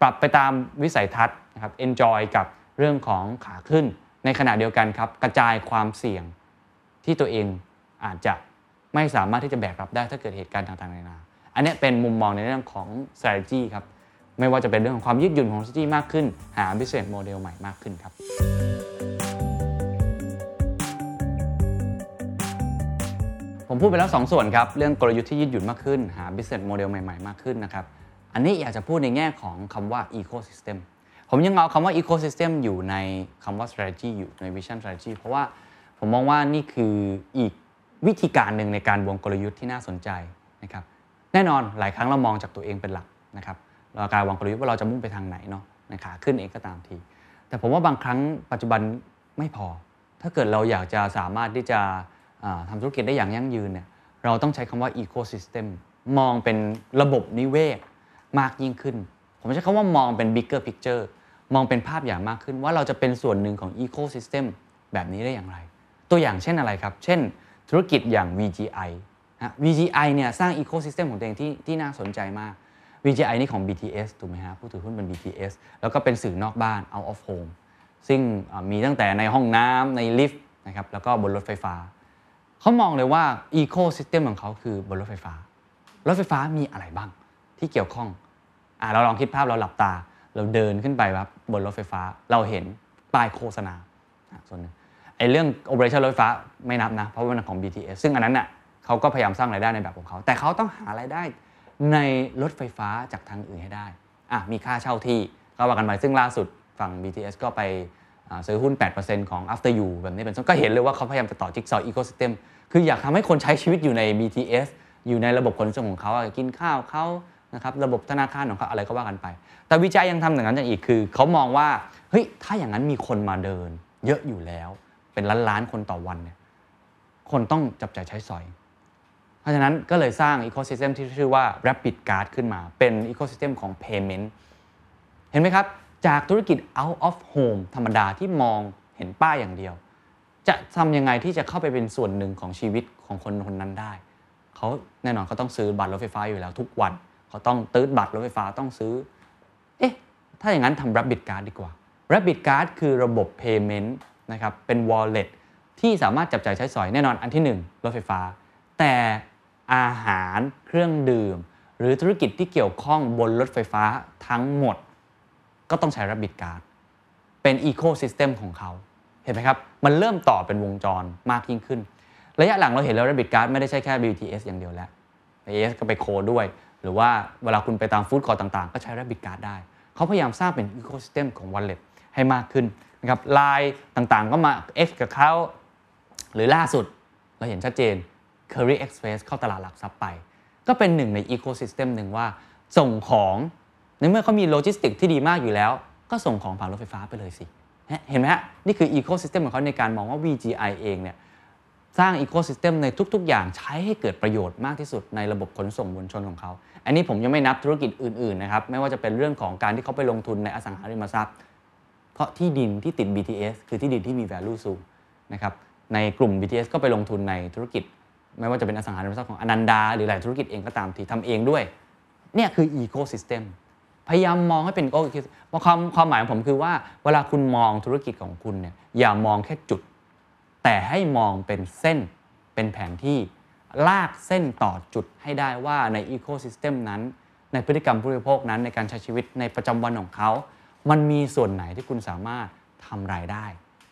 ปรับไปตามวิสัยทัศน์นะครับ enjoy กับเรื่องของขาขึ้น ในขณะเดียวกันครับกระจายความเสี่ยงที่ตัวเองอาจจะไม่สามารถที่จะแบกรับได้ถ้าเกิดเหตุการณ์ต่างๆนานา อันนี้เป็นมุมมองในเรื่องของ strategy ครับ ไม่ว่าจะเป็นเรื่องของความยืดหยุ่นของ strategy มากขึ้น หา business model ใหม่มากขึ้นครับ ผมพูดไปแล้ว 2 ส่วนครับ เรื่องกลยุทธ์ที่ยืดหยุ่นมากขึ้น หา business model ใหม่ ๆ มากขึ้นนะครับ อันนี้อยากจะพูดในแง่ของคำว่า ecosystem ผมยังเอาคำว่า ecosystem อยู่ในคำว่า strategy อยู่ใน vision strategy เพราะว่าผมมองว่านี่คืออีกวิธีการหนึ่งในการวงกลยุทธ์ที่น่าสนใจนะครับแน่นอนหลายครั้งเรามองจากตัวเองเป็นหลักนะครับเราการวางกลยุทธ์ว่าเราจะมุ่งไปทางไหนเนาะในขาขึ้นเองก็ตามที แต่ผมว่าบางครั้งปัจจุบันไม่พอ ถ้าเกิดเราอยากจะสามารถที่จะทำธุรกิจได้อย่างยั่งยืนเนี่ยเราต้องใช้คำว่า ecosystem มองเป็นระบบนิเวศมากยิ่งขึ้น ผมใช้คำว่ามองเป็น bigger picture มองเป็นภาพใหญ่มากขึ้นว่าเราจะเป็นส่วนหนึ่งของ ecosystem แบบนี้ได้อย่างไร ตัวอย่างเช่นอะไรครับ เช่น ธุรกิจอย่าง VGI นะ VGI เนี่ยสร้าง ecosystem ของตัวเองที่ที่น่าสนใจมาก VGI นี่ของ BTS ถูกไหมฮะผู้ถือหุ้นเป็น BTS แล้วก็เป็นสื่อนอกบ้าน out of home ซึ่งมีตั้งแต่ในห้องน้ำในลิฟต์นะครับแล้วก็บนรถไฟฟ้า เขามองเลยว่าอีโคซิสเต็มของเขาคือบนรถไฟฟ้ารถไฟฟ้ามีอะไรบ้างที่เกี่ยวข้อง อ่าเราลองคิดภาพเราหลับตา เราเดินขึ้นไปครับบนรถไฟฟ้า เราเห็นป้ายโฆษณาส่วนหนึ่งไอ้เรื่อง operation รถไฟฟ้าไม่นับนะ เพราะว่ามันของ BTS ซึ่งอันนั้นน่ะเขาก็พยายามสร้างรายได้ในแบบของเขา แต่เขาต้องหารายได้ในรถไฟฟ้าจากทางอื่นให้ได้อะมีค่าเช่าที่ก็ว่ากันไปซึ่งล่าสุดฝั่ง BTS ก็ไปซื้อหุ้น 8%ของ After You แบบนี้เป็นต้นก็เห็นเลยว่าเขาพยายามจะต่อจิ๊กซอว์ ecosystem คืออยากทำให้คนใช้ชีวิตอยู่ใน BTS อยู่ในระบบขนส่งของเขากินข้าวเขา นะครับระบบธนาคารของเขาอะไรก็ว่ากันไป แต่ VGI ยังทำอย่างนั้นอย่างอีกคือ เขามองว่าเฮ้ยถ้าอย่างนั้นมีคนมาเดิน เยอะอยู่แล้ว เป็นล้านล้านคนต่อวันเนี่ยคนต้องจับจ่ายใช้สอย เพราะฉะนั้นก็เลยสร้างอีโคซิสเต็มที่ชื่อว่า Rapid Card ขึ้นมา เป็น ecosystem ของ payment เห็นไหมครับ จากธุรกิจ out of home ธรรมดาที่มองเห็นป้ายอย่างเดียว จะทำยังไงที่จะเข้าไปเป็นส่วนหนึ่งของชีวิตของคนคนนั้นได้ เขาแน่นอนเขาต้องซื้อบัตรรถไฟฟ้าอยู่แล้วทุกวัน เขาต้องตื้อบัตรรถไฟฟ้าต้องซื้อ เอ๊ะ ถ้าอย่างนั้นทำ Rapid Card ดีกว่า Rapid Card คือระบบ Payment นะครับ เป็น Wallet ที่สามารถจับจ่ายใช้สอยแน่นอนอันที่ 1 รถไฟฟ้า แต่อาหารเครื่องดื่ม หรือธุรกิจที่เกี่ยวข้องบนรถไฟฟ้าทั้งหมด ก็ต้องใช้ Rabbit Card เป็น ecosystem ของเขา เห็นไหมครับ มันเริ่มต่อเป็นวงจรมากยิ่งขึ้น ระยะหลังเราเห็นแล้ว Rabbit Card ไม่ได้ใช่แค่ BTS อย่างเดียวแล้ว BTS ก็ไป co ด้วย หรือว่าเวลาคุณไปตามฟู้ดคอร์ต่าง ๆ ก็ใช้ Rabbit Card ได้ เขาพยายามสร้างเป็นอีโคซิสเต็มของ Wallet ให้มากขึ้นนะครับไลน์ต่างๆ ก็มา X กับเขาหรือล่าสุดเราเห็นชัดเจน Kerry Express เข้าตลาดหลักทรัพย์ไป ก็เป็นหนึ่งใน ecosystem หนึ่งว่าส่งของในเมื่อเขามีโลจิสติกที่ดีมากอยู่แล้ว ก็ส่งของผ่านรถไฟฟ้าไปเลยสิ เห็นไหมฮะ นี่คือ ecosystem ของเขาในการมองว่า VGI เองเนี่ย สร้าง ecosystem ในทุก ๆ อย่างใช้ให้เกิดประโยชน์มากที่สุดในระบบขนส่งมวลชนของเขา อันนี้ผมยังไม่นับธุรกิจอื่น ๆ นะครับ ไม่ว่าจะเป็นเรื่องของการที่เขาไปลงทุนในอสังหาริมทรัพย์ เพราะที่ดินที่ติด BTS คือที่ดินที่มี value สูงนะครับ ในกลุ่ม BTS ก็ไปลงทุนในธุรกิจ ไม่ว่าจะเป็นอสังหาริมทรัพย์ของอนันดา หรือหลายธุรกิจเองก็ตามที่ทำเองด้วย เนี่ยคือ ecosystem พยายามมองให้เป็น ecosystem ความความหมายของผมคือว่าเวลาคุณมองธุรกิจของคุณเนี่ยอย่ามองแค่จุด แต่ให้มองเป็นเส้นเป็นแผนที่ลากเส้นต่อจุดให้ได้ว่าใน ecosystem นั้น ในพฤติกรรมผู้บริโภคนั้นในการใช้ชีวิตในประจำวันของเขา มันมีส่วนไหนที่คุณสามารถทำรายได้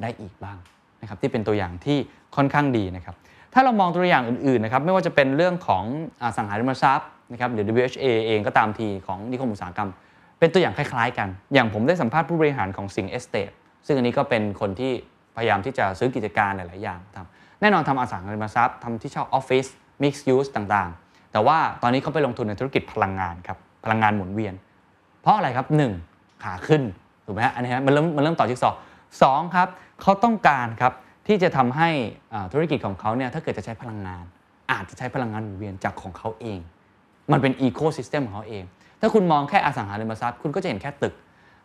ได้อีกบ้างนะครับที่เป็นตัวอย่างที่ค่อนข้างดีนะครับถ้าเรามองตัวอย่างอื่นๆนะครับไม่ว่าจะเป็นเรื่องของอสังหาริมทรัพย์นะครับหรือ WHA เองก็ตามทีของนิคมอุตสาหกรรม เป็นตัวอย่างคล้ายๆกัน อย่างผมได้สัมภาษณ์ผู้บริหารของสิงห์ เอสเตทซึ่งอันนี้ก็เป็นคนที่ พยายามที่จะซื้อกิจการหลาย ๆ อย่างทำแน่นอนทำอสังหาริมทรัพย์ทำที่เช่าออฟฟิศ mixed use ต่าง ๆ แต่ว่าตอนนี้เขาไปลงทุนในธุรกิจพลังงานครับพลังงานหมุนเวียน เพราะอะไรครับ 1. ขาขึ้นถูกไหมฮะอันนี้ฮะมันเริ่มมันเริ่มต่อจิ๊กซอว์ สองครับเขาต้องการครับที่จะทำให้อ่าธุรกิจของเขาเนี่ยถ้าเกิดจะใช้พลังงาน อาจจะใช้พลังงานหมุนเวียนจากของเขาเอง มันเป็น ecosystem ของเขาเอง ถ้าคุณมองแค่อสังหาริมทรัพย์ คุณก็จะเห็นแค่ตึก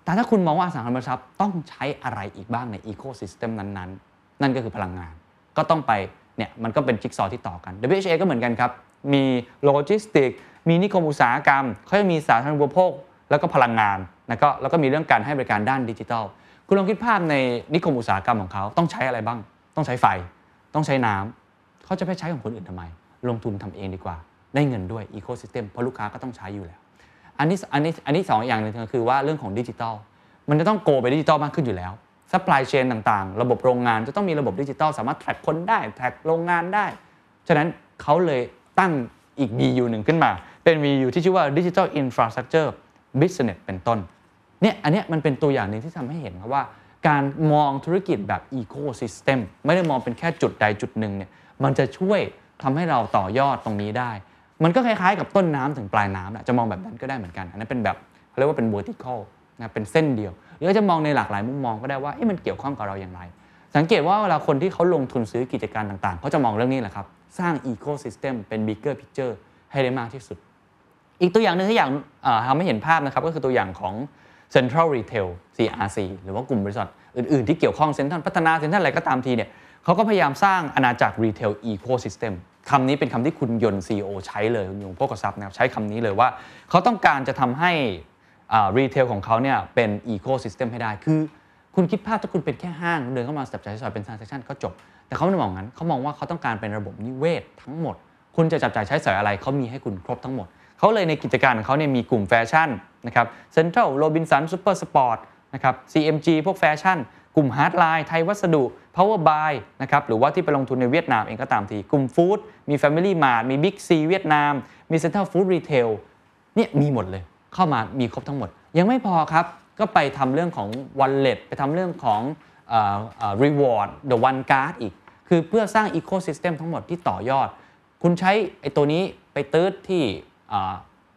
แต่ถ้าคุณมองว่าอสังหาริมทรัพย์ต้องใช้อะไรอีกบ้างใน ecosystem นั้นๆนั่นก็คือพลังงาน ก็ต้องไปเนี่ยมันก็เป็นจิ๊กซอว์ที่ต่อกัน WHA ก็เหมือนกันครับ มีโลจิสติก มีนิคมอุตสาหกรรมเขาจะมีสาธารณูปโภค แล้วก็พลังงานแล้วก็แล้วก็มีเรื่องการให้บริการด้านดิจิทัล คุณลองคิดภาพในนิคมอุตสาหกรรมของเขาต้องใช้อะไรบ้าง ต้องใช้ไฟ ต้องใช้น้ำเขาจะไปใช้ของคนอื่นทำไม ลงทุนทำเองดีกว่า ได้เงินด้วย ecosystem เพราะลูกค้าก็ต้องใช้อยู่แล้ว อันนี้อันนี้อันนี้สองอย่างหนึ่งคือว่าเรื่องของดิจิทัลมันจะต้อง go ไปดิจิทัลมากขึ้นอยู่แล้ว supply chain ต่างๆ ระบบโรงงานจะต้องมีระบบดิจิทัลสามารถ track คนได้ track โรงงานได้ ฉะนั้นเขาเลยตั้งอีก BU หนึ่งขึ้นมา เป็น BU ที่ชื่อว่า Digital Infrastructure Business เป็นต้นเนี่ยอันเนี้ยมันเป็นตัวอย่างหนึ่งที่ทำให้เห็นครับว่า การมองธุรกิจแบบ ecosystem ไม่ได้มองเป็นแค่จุดใดจุดหนึ่งเนี่ยมันจะช่วยทำให้เราต่อยอดตรงนี้ได้ มันก็คล้ายๆกับต้นน้ำถึงปลายน้ำแหละจะมองแบบนั้นก็ได้เหมือนกัน อันนั้นเป็นแบบเรียกว่าเป็น vertical นะเป็นเส้นเดียว หรือจะมองในหลากหลายมุมมองก็ได้ว่าเอ๊ะมันเกี่ยวข้องกับเราอย่างไร สังเกตว่าเวลาคนที่เขาลงทุนซื้อกิจการต่างๆเขาจะมองเรื่องนี้แหละครับ สร้าง ecosystem เป็น bigger picture ให้ได้มากที่สุด อีกตัวอย่างหนึ่งที่อยากทำให้เห็นภาพนะครับก็คือตัวอย่างของ Central Retail CRC หรือว่ากลุ่มบริษัทอื่นๆ ที่เกี่ยวข้องเซ็นทรัลพัฒนาเซ็นทรัลอะไรก็ตามทีเนี่ยเขาก็พยายามสร้างอาณาจักร Retail Ecosystem คำนี้เป็นคำที่คุณยนต์ CEO ใช้เลยคุณยงโภคทรัพย์นะครับใช้คำนี้เลยว่า เขาต้องการจะทำให้ retail ของเขาเนี่ยเป็น ecosystem ให้ได้ คือคุณคิดภาพถ้าคุณเป็นแค่ห้าง เดินเข้ามาจับจ่ายใช้สอยเป็น transaction ก็จบ แต่เขาไม่ได้มองงั้นเขามองว่าเขาต้องการเป็นระบบนิเวศทั้งหมด คุณจะจับจ่ายใช้สอยอะไรเขามีให้คุณครบทั้งหมดเขาเลยในกิจการของเขาเนี่ยมีกลุ่มแฟชั่นนะครับเซ็นทรัลโรบินสันซูเปอร์สปอร์ตนะครับ CMG พวกแฟชั่น กลุ่ม hardline ไทยวัสดุ Power Buy นะครับหรือว่าที่ไปลงทุนในเวียดนามเองก็ตามที กลุ่ม foodมี Family Mart มี Big C เวียดนาม มี Central Food Retail เนี่ยมีหมดเลยเข้ามามีครบทั้งหมด ยังไม่พอครับ ก็ไปทำเรื่องของ wallet ไปทำเรื่องของอ่อเอ่อ reward the one card อีก คือเพื่อสร้าง ecosystem ทั้งหมดที่ต่อยอด คุณใช้ไอ้ตัวนี้ไปตื้อที่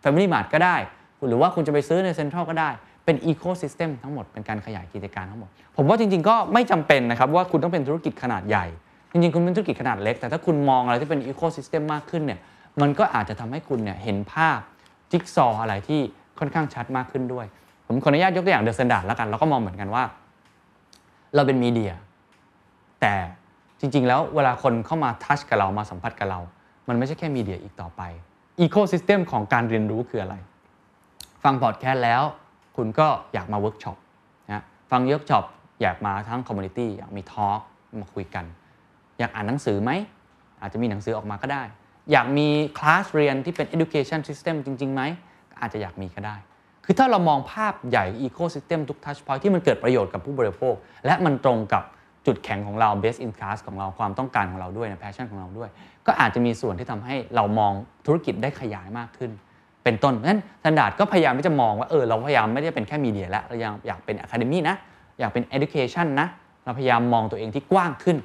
Family Mart ก็ได้ หรือว่าคุณจะไปซื้อใน Central ก็ได้ เป็น ecosystem ทั้งหมดเป็นการขยายกิจการทั้งหมด ผมว่าจริง ๆ ก็ไม่จำเป็นนะครับว่าคุณต้องเป็นธุรกิจขนาดใหญ่ จริง ๆ คุณเป็นธุรกิจขนาดเล็ก แต่ถ้าคุณมองอะไรที่เป็น ecosystem มากขึ้นเนี่ยมันก็อาจจะทำให้คุณเนี่ยเห็นภาพจิ๊กซอว์อะไรที่ค่อนข้างชัดมากขึ้นด้วย ผมขออนุญาตยกตัวอย่างเดอะ a ซนดาร์ดแล้วกันเราก็มองเหมือนกันว่า เราเป็น media แต่จริง ๆ แล้วเวลาคนเข้ามา touch กับเรามาสัมผัสกับเรา มันไม่ใช่แค่ media อีกต่อไป ecosystem ของการเรียนรู้คืออะไร ฟังพอดแคสต์แล้ว คุณก็อยากมาเวิร์กช็อปนะฟังเวิร์กช็อปอยากมาทั้ง community อยากมี talk มาคุยกัน อยากอ่านหนังสือไหม อาจจะมีหนังสือออกมาก็ได้ อยากมีคลาสเรียนที่เป็น education system จริงๆไหม อาจจะอยากมีก็ได้ คือถ้าเรามองภาพใหญ่ ecosystem ทุก touch point ที่มันเกิดประโยชน์กับผู้บริโภค และมันตรงกับจุดแข็งของเรา best in class ของเราความต้องการของเราด้วยนะ passion ของเราด้วย ก็อาจจะมีส่วนที่ทำให้เรามองธุรกิจได้ขยายมากขึ้น เป็นต้น เพราะฉะนั้น Standard ก็พยายามที่จะมองว่าเออเราพยายามไม่ได้เป็นแค่ media แล้วเรายังอยากเป็น academy นะ อยากเป็น education นะ เราพยายามมองตัวเองที่กว้างขึ้น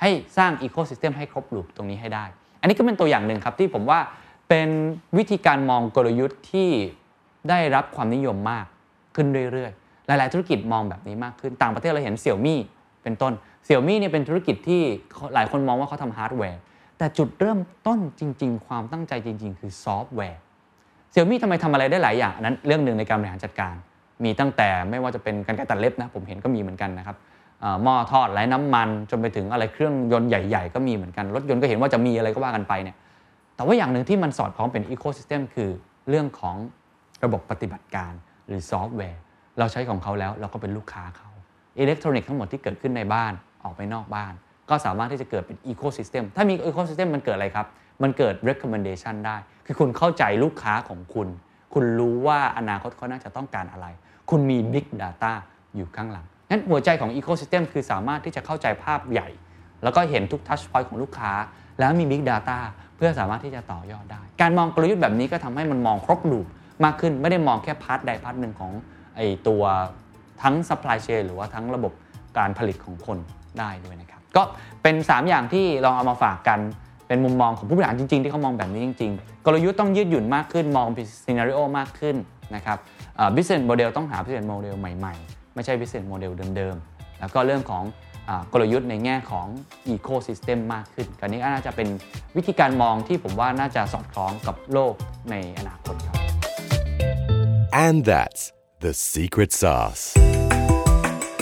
ให้สร้าง ecosystem ให้ครบ loop ตรงนี้ให้ได้ อันนี้ก็เป็นตัวอย่างหนึ่งครับที่ผมว่าเป็นวิธีการมองกลยุทธ์ที่ได้รับความนิยมมากขึ้นเรื่อยๆ หลายๆ ธุรกิจมองแบบนี้มากขึ้น ต่างประเทศเราเห็นเสี่ยวมี่เป็นต้นเสี่ยวมี่เนี่ยเป็นธุรกิจที่หลายคนมองว่าเขาทำฮาร์ดแวร์แต่จุดเริ่มต้นจริง ๆ ความตั้งใจจริง ๆ คือซอฟต์แวร์ เสี่ยวมี่ทำไมทำอะไรได้หลายอย่างอันนั้นเรื่องหนึ่งในการบริหารจัดการ มีตั้งแต่ไม่ว่าจะเป็นการตัดเล็บนะผมเห็นก็มีเหมือนกันนะครับเอ่อหม้อทอดไร้น้ำมันจนไปถึงอะไรเครื่องยนต์ใหญ่ๆ ก็มีเหมือนกันรถยนต์ก็เห็นว่าจะมีอะไรก็ว่ากันไปเนี่ยแต่ว่าอย่างหนึ่งที่มันสอดคล้องเป็นอีโค y ิสเต็มคือเรื่องของระบบปฏิบัติการหรือซอฟต์แวร์ เราใช้ของเขาแล้วเราก็เป็นลูกค้าเขาอิเล็กทรอนิกส์ทั้งหมดที่เกิดขึ้นในบ้านออกไปนอกบ้าน ก็สามารถที่จะเกิดเป็นอีโค y ิสเต็มถ้ามีอีโค y ิสเต็มมันเกิดอะไรครับ มันเกิด recommendation ได้ คือคุณเข้าใจลูกค้าของคุณ คุณรู้ว่าอนาคตเขาน่าจะต้องการอะไร คุณมี big data อยู่ข้างหลังงั้นหัวใจของ ecosystem คือสามารถที่จะเข้าใจภาพใหญ่ แล้วก็เห็นทุก touch point ของลูกค้า แล้วมี big data เพื่อสามารถที่จะต่อยอดได้ การมองกลยุทธ์แบบนี้ก็ทำให้มันมองครบ loop มากขึ้นไม่ได้มองแค่ part ใด part หนึ่งของไอตัวทั้ง supply chain หรือว่าทั้งระบบการผลิตของคนได้ด้วยนะครับ ก็เป็น 3 อย่างที่ลองเอามาฝากกัน เป็นมุมมองของผู้บริหารจริง ๆ ที่เขามองแบบนี้จริง ๆ กลยุทธ์ต้องยืดหยุ่นมากขึ้นมองเป็นซีนารีโอมากขึ้นนะครับอ่า business model ต้องหา business model ใหม่ๆ ไม่ใช่ business model เดิมๆ แล้วก็เรื่องของกลยุทธ์ในแง่ของ ecosystem มมากขึ้นกันนี้น่าจะเป็นวิธีการมองที่ผมว่าน่าจะสอดคล้องกับโลกในอนาคตครับ And that's the secret sauce.